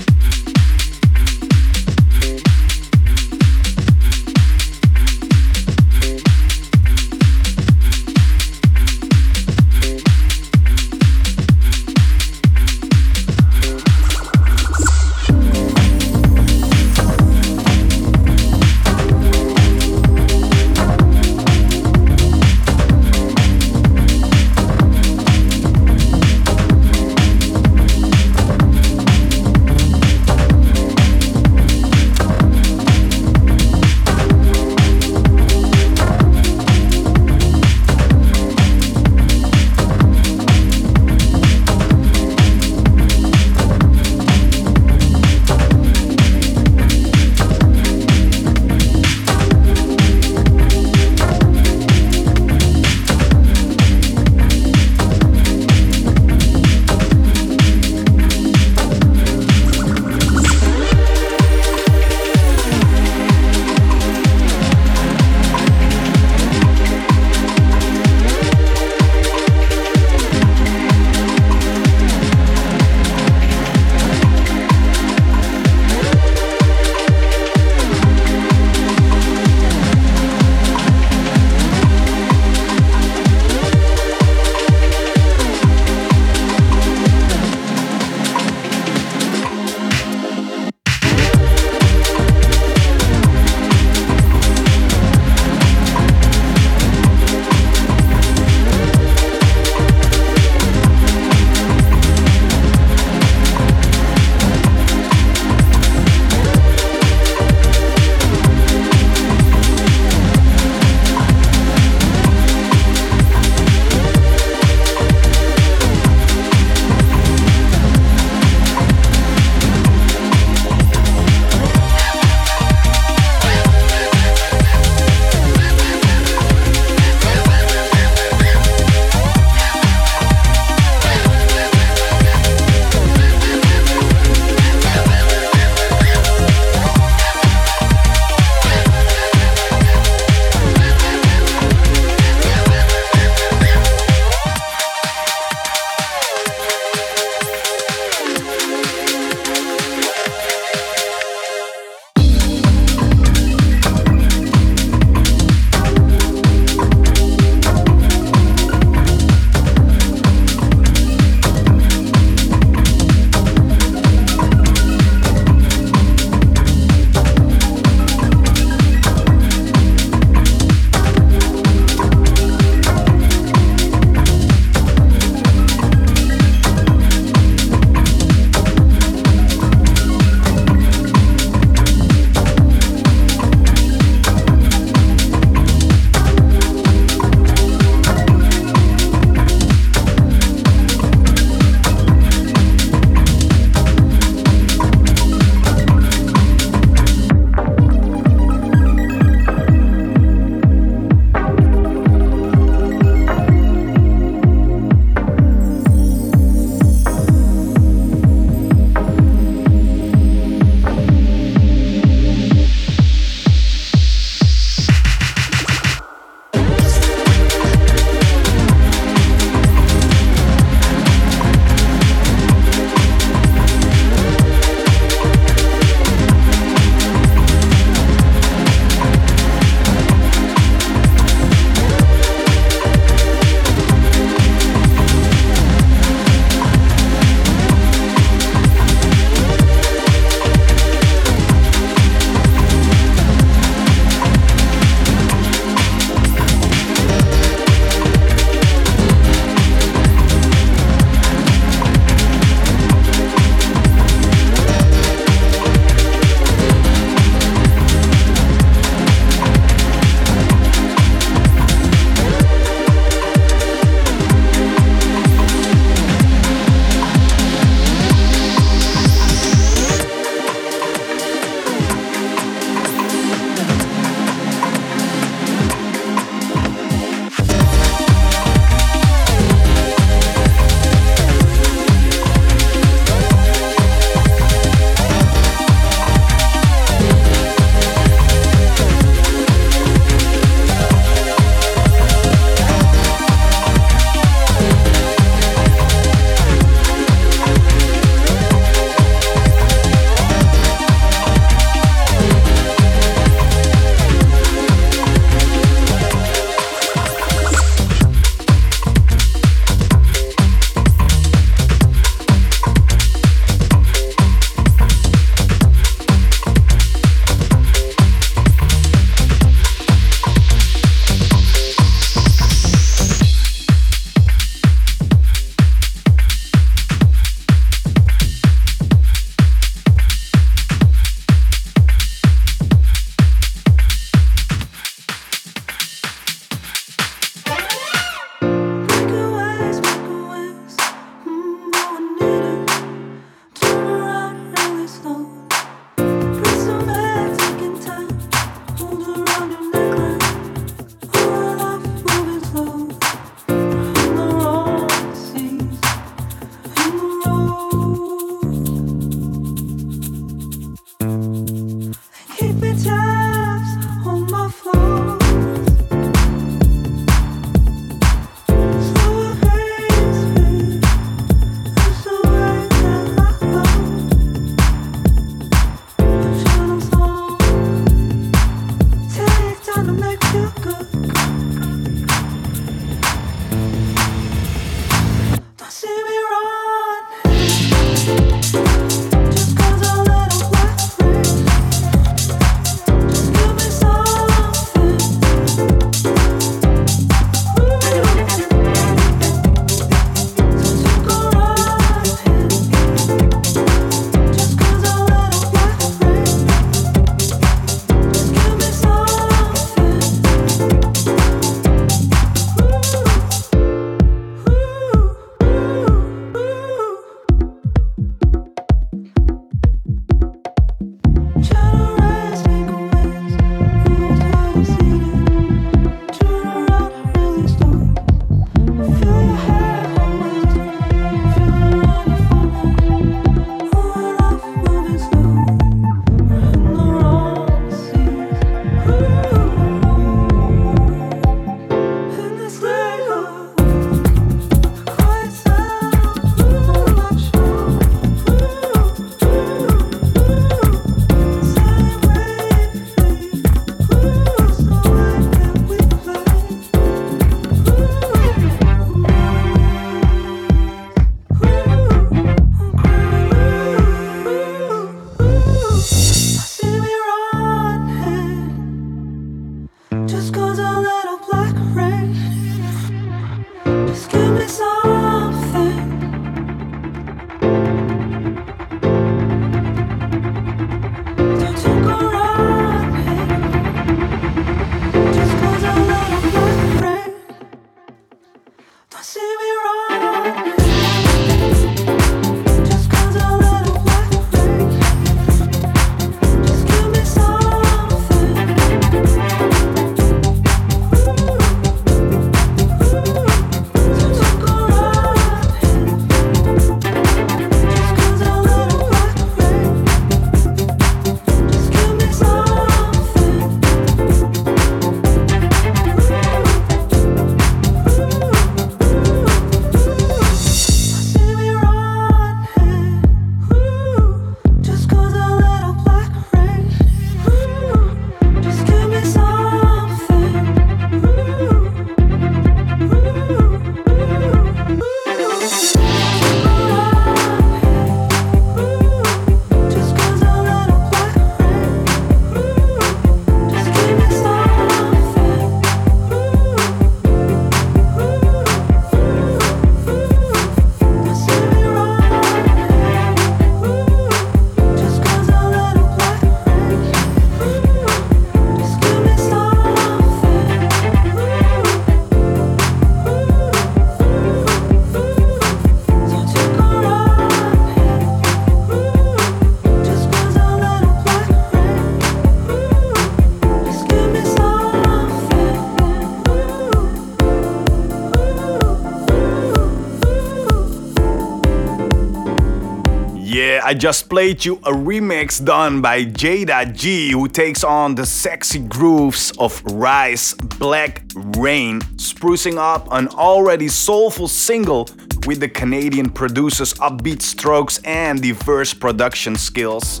S1: I just played you a remix done by Jayda G, who takes on the sexy grooves of Rhye's Black Rain, sprucing up an already soulful single with the Canadian producer's upbeat strokes and diverse production skills.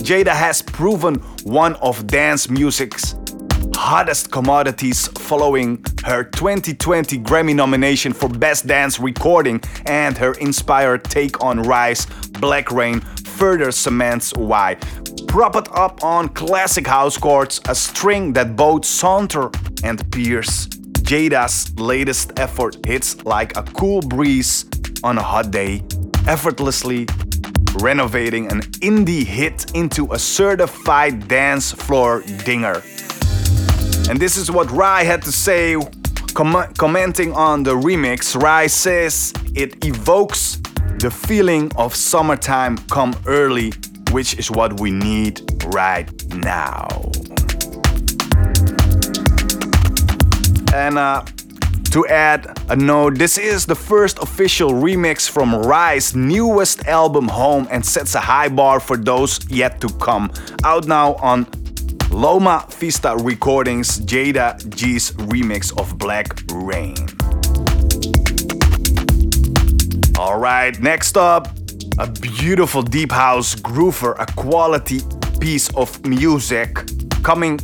S1: Jayda has proven one of dance music's hottest commodities following her 2020 Grammy nomination for Best Dance Recording and her inspired take on Rhye's Black Rain further cements why. Prop it up on classic house chords, a string that both saunter and pierce. Jayda's latest effort hits like a cool breeze on a hot day, effortlessly renovating an indie hit into a certified dance floor dinger. And this is what Rhye had to say com- commenting on the remix. Rhye says it evokes the feeling of summertime come early, which is what we need right now. And uh, to add a note, this is the first official remix from Rhye's newest album, Home, and sets a high bar for those yet to come. Out now on Loma Vista Recordings, Jayda G's remix of Black Rain. Alright, next up, a beautiful deep house groover, a quality piece of music coming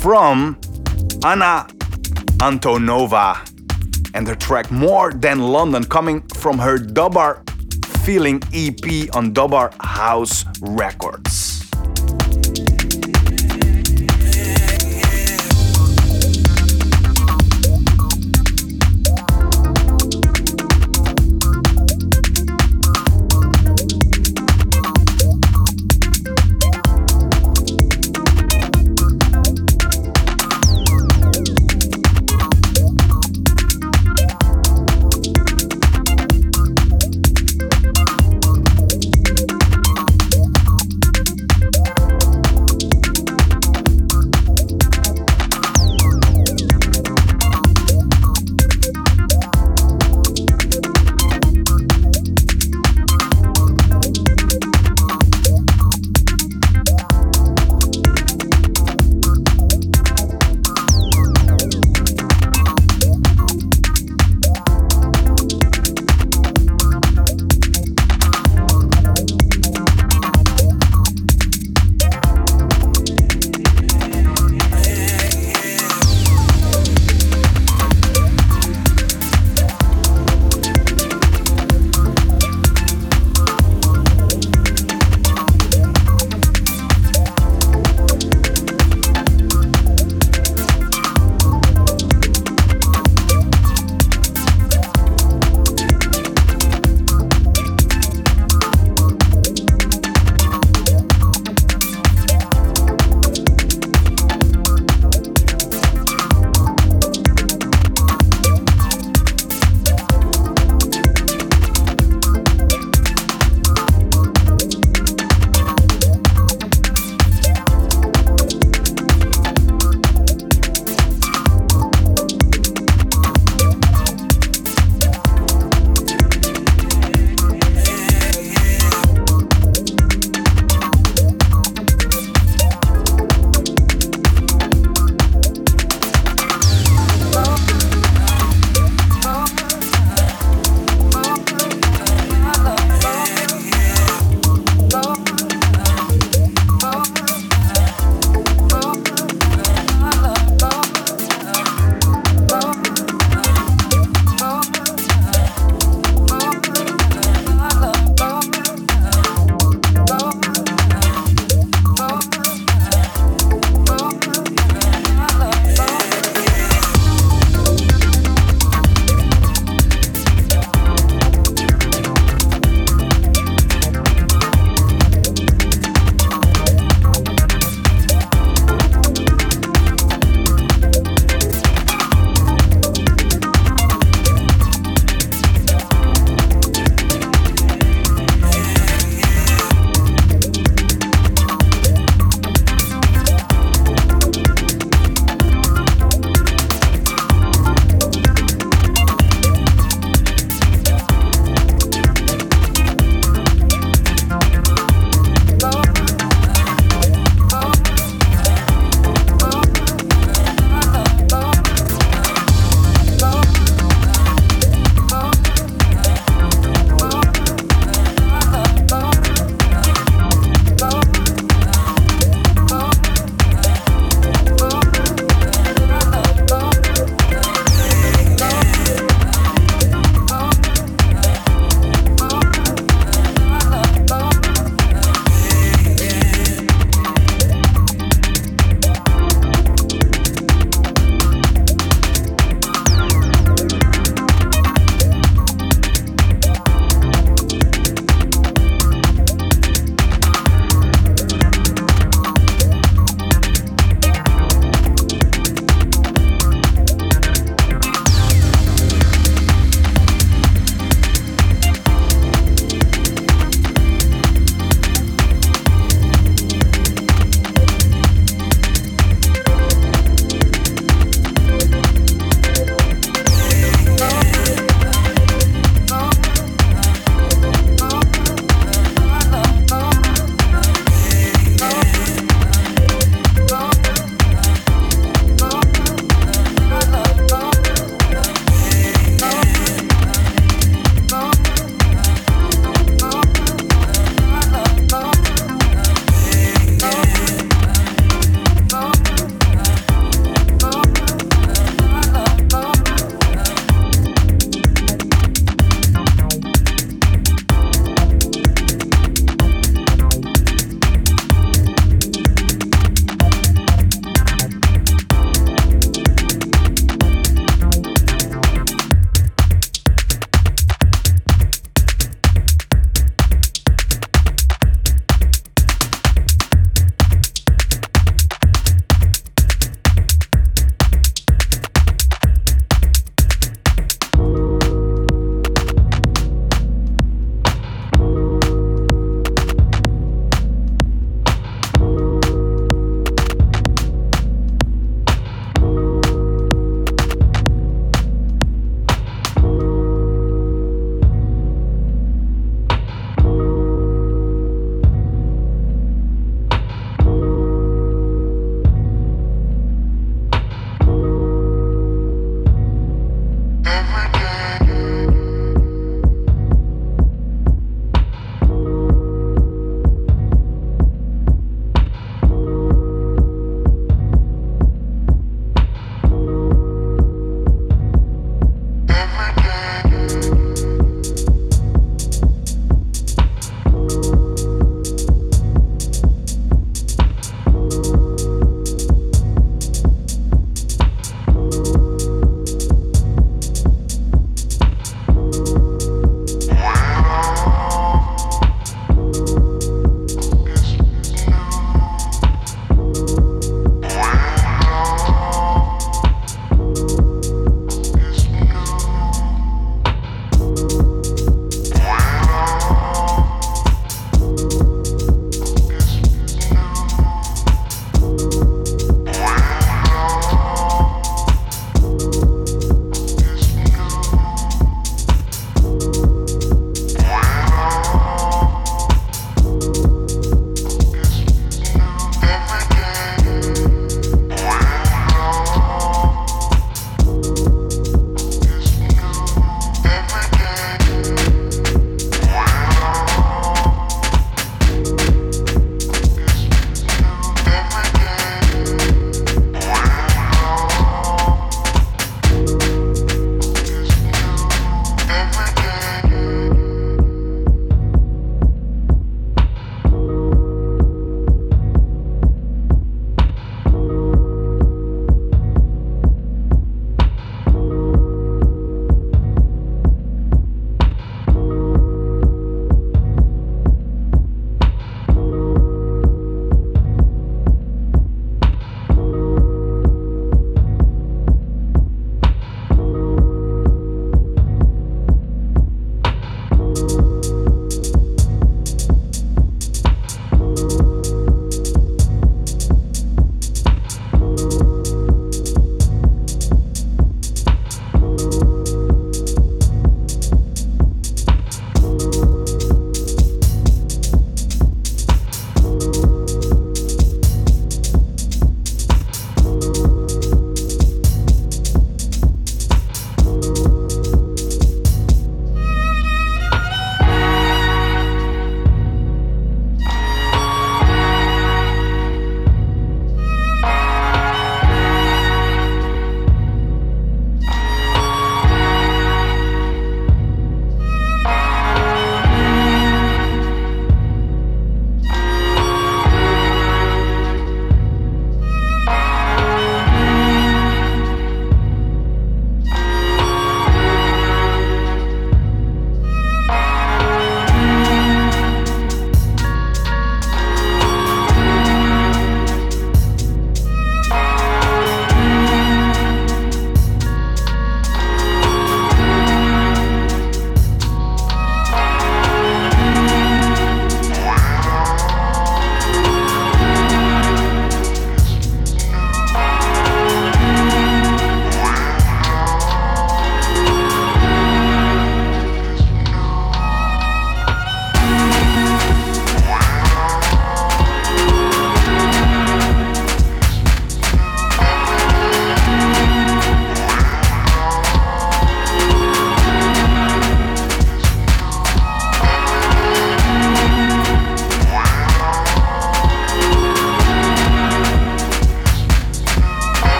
S1: from Anna Antonova and her track More Than London coming from her Dubbar Feeling EP on Dubbar House Records.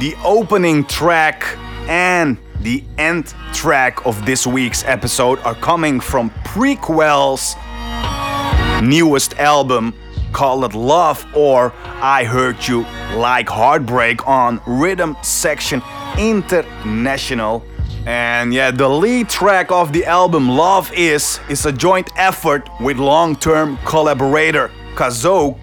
S1: The opening track and the end track of this week's episode are coming from Prequel's newest album called Love or I Hurt You Like Heartbreak on Rhythm Section International. And yeah, the lead track of the album Love Is is a joint effort with long-term collaborator Kazo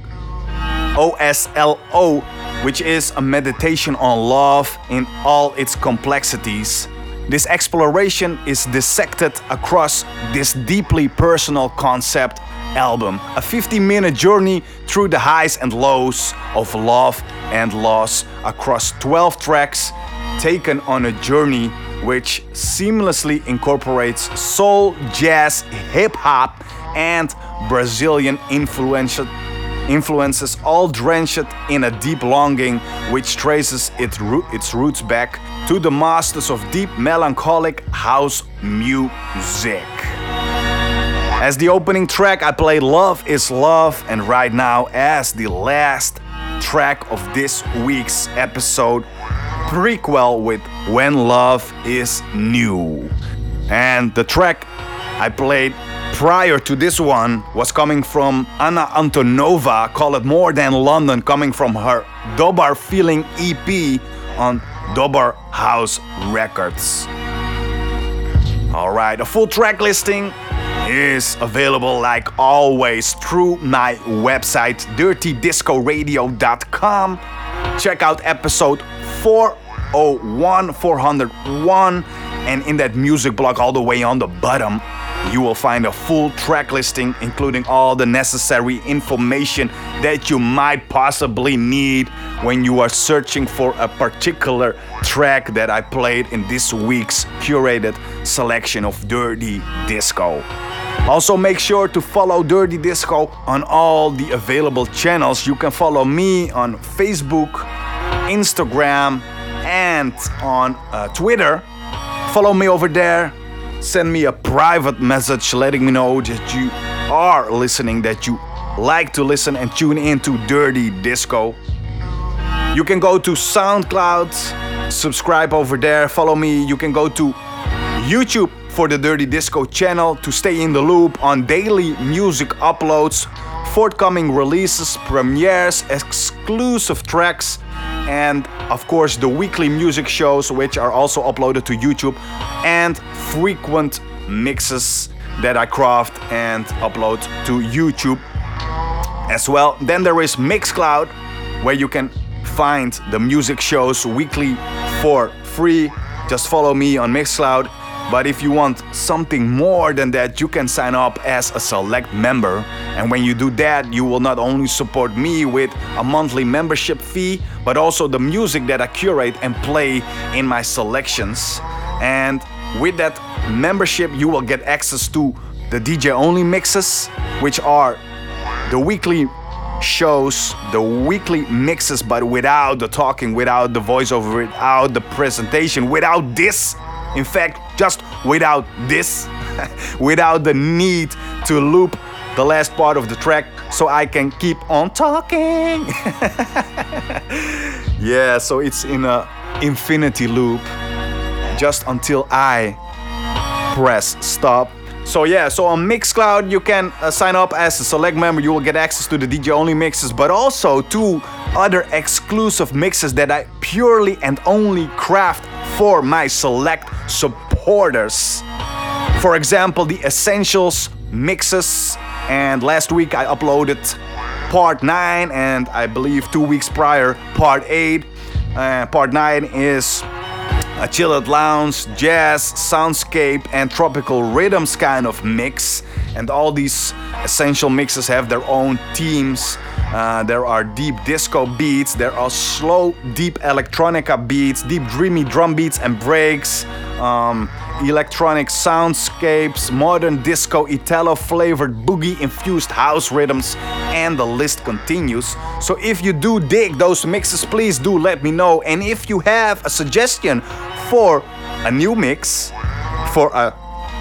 S1: OSLO, which is a meditation on love in all its complexities. This exploration is dissected across this deeply personal concept album, a 50 minute journey through the highs and lows of love and loss across 12 tracks, taken on a journey which seamlessly incorporates soul, jazz, hip hop, and Brazilian influential influences all drenched in a deep longing which traces its, roots back to the masters of deep melancholic house music. As the opening track, I played Love is Love, and right now, as the last track of this week's episode, prequel with When Love is New. And the track I played prior to this one was coming from Anna Antonova, called More Than London, coming from her Dobar Feeling EP on Dobar House Records. Alright, a full track listing is available like always through my website dirtydiscoradio.com. Check out episode 401 401 and in that music block all the way on the bottom you will find a full track listing, including all the necessary information that you might possibly need when you are searching for a particular track that I played in this week's curated selection of Dirty Disco. Also, make sure to follow Dirty Disco on all the available channels. You can follow me on Facebook, Instagram, and on uh, Twitter. Follow me over there send me a private message letting me know that you are listening, that you like to listen and tune into Dirty Disco. You can go to SoundCloud, subscribe over there, follow me. You can go to YouTube for the Dirty Disco channel to stay in the loop on daily music uploads, forthcoming releases, premieres, exclusive tracks, and of course the weekly music shows which are also uploaded to YouTube and frequent mixes that I craft and upload to YouTube as well. Then there is Mixcloud where you can find the music shows weekly for free. Just follow me on Mixcloud but if you want something more than that, you can sign up as a select member. And when you do that, you will not only support me with a monthly membership fee, but also the music that I curate and play in my selections. And with that membership, you will get access to the DJ only mixes, which are the weekly shows, the weekly mixes, but without the talking, without the voiceover, without the presentation, without this in fact, just without this, without the need to loop the last part of the track so I can keep on talking. yeah, so it's in a infinity loop just until I press stop. So yeah, so on Mixcloud you can uh, sign up as a select member. You will get access to the DJ only mixes, but also to other exclusive mixes that I purely and only craft for my select supporters. For example, the Essentials mixes, and last week I uploaded part 9, and I believe two weeks prior, part 8. Uh, part 9 is a chilled lounge, jazz, soundscape, and tropical rhythms kind of mix. And all these essential mixes have their own themes uh, there are deep disco beats, there are slow, deep electronica beats, deep dreamy drum beats and breaks, um, electronic soundscapes, modern disco, Italo flavored boogie infused house rhythms, and the list continues. So if you do dig those mixes, please do let me know. And if you have a suggestion for a new mix, for a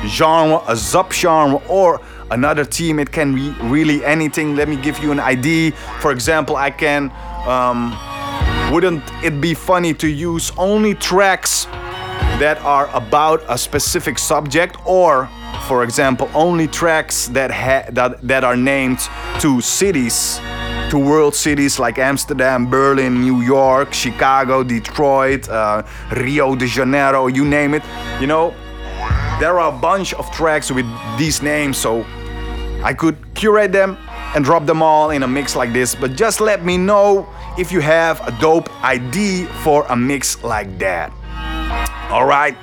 S1: genre, a subgenre, or another team. It can be really anything. Let me give you an idea. For example, I can um, Wouldn't it be funny to use only tracks that are about a specific subject or for example only tracks that ha- that that are named to cities to world cities like Amsterdam, Berlin, New York, Chicago, Detroit, uh, Rio de Janeiro, you name it. You know, there are a bunch of tracks with these names, so I could curate them and drop them all in a mix like this. But just let me know if you have a dope ID for a mix like that. Alright,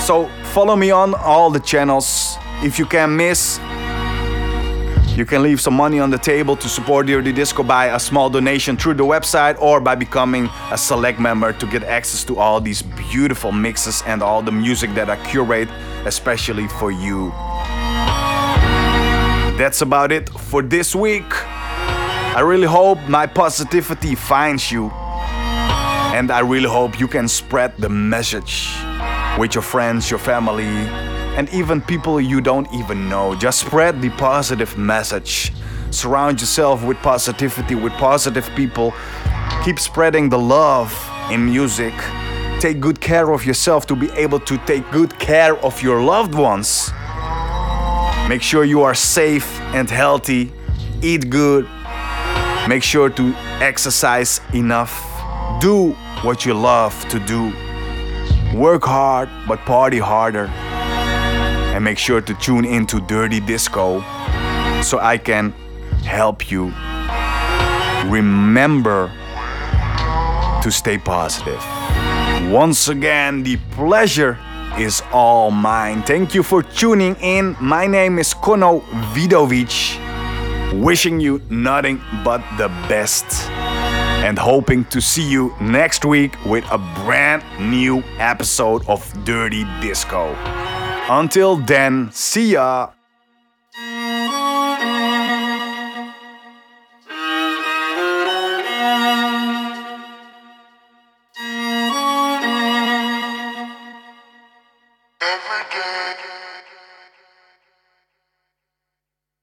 S1: so follow me on all the channels. If you can miss, you can leave some money on the table to support Dirty Disco by a small donation through the website or by becoming a select member to get access to all these beautiful mixes and all the music that I curate especially for you. That's about it for this week. I really hope my positivity finds you. And I really hope you can spread the message with your friends, your family, and even people you don't even know. Just spread the positive message. Surround yourself with positivity, with positive people. Keep spreading the love in music. Take good care of yourself to be able to take good care of your loved ones. Make sure you are safe and healthy. Eat good. Make sure to exercise enough. Do what you love to do. Work hard, but party harder. And make sure to tune into Dirty Disco so I can help you remember to stay positive. Once again, the pleasure is all mine. Thank you for tuning in. My name is Kono Vidovic, wishing you nothing but the best and hoping to see you next week with a brand new episode of Dirty Disco. Until then, see ya.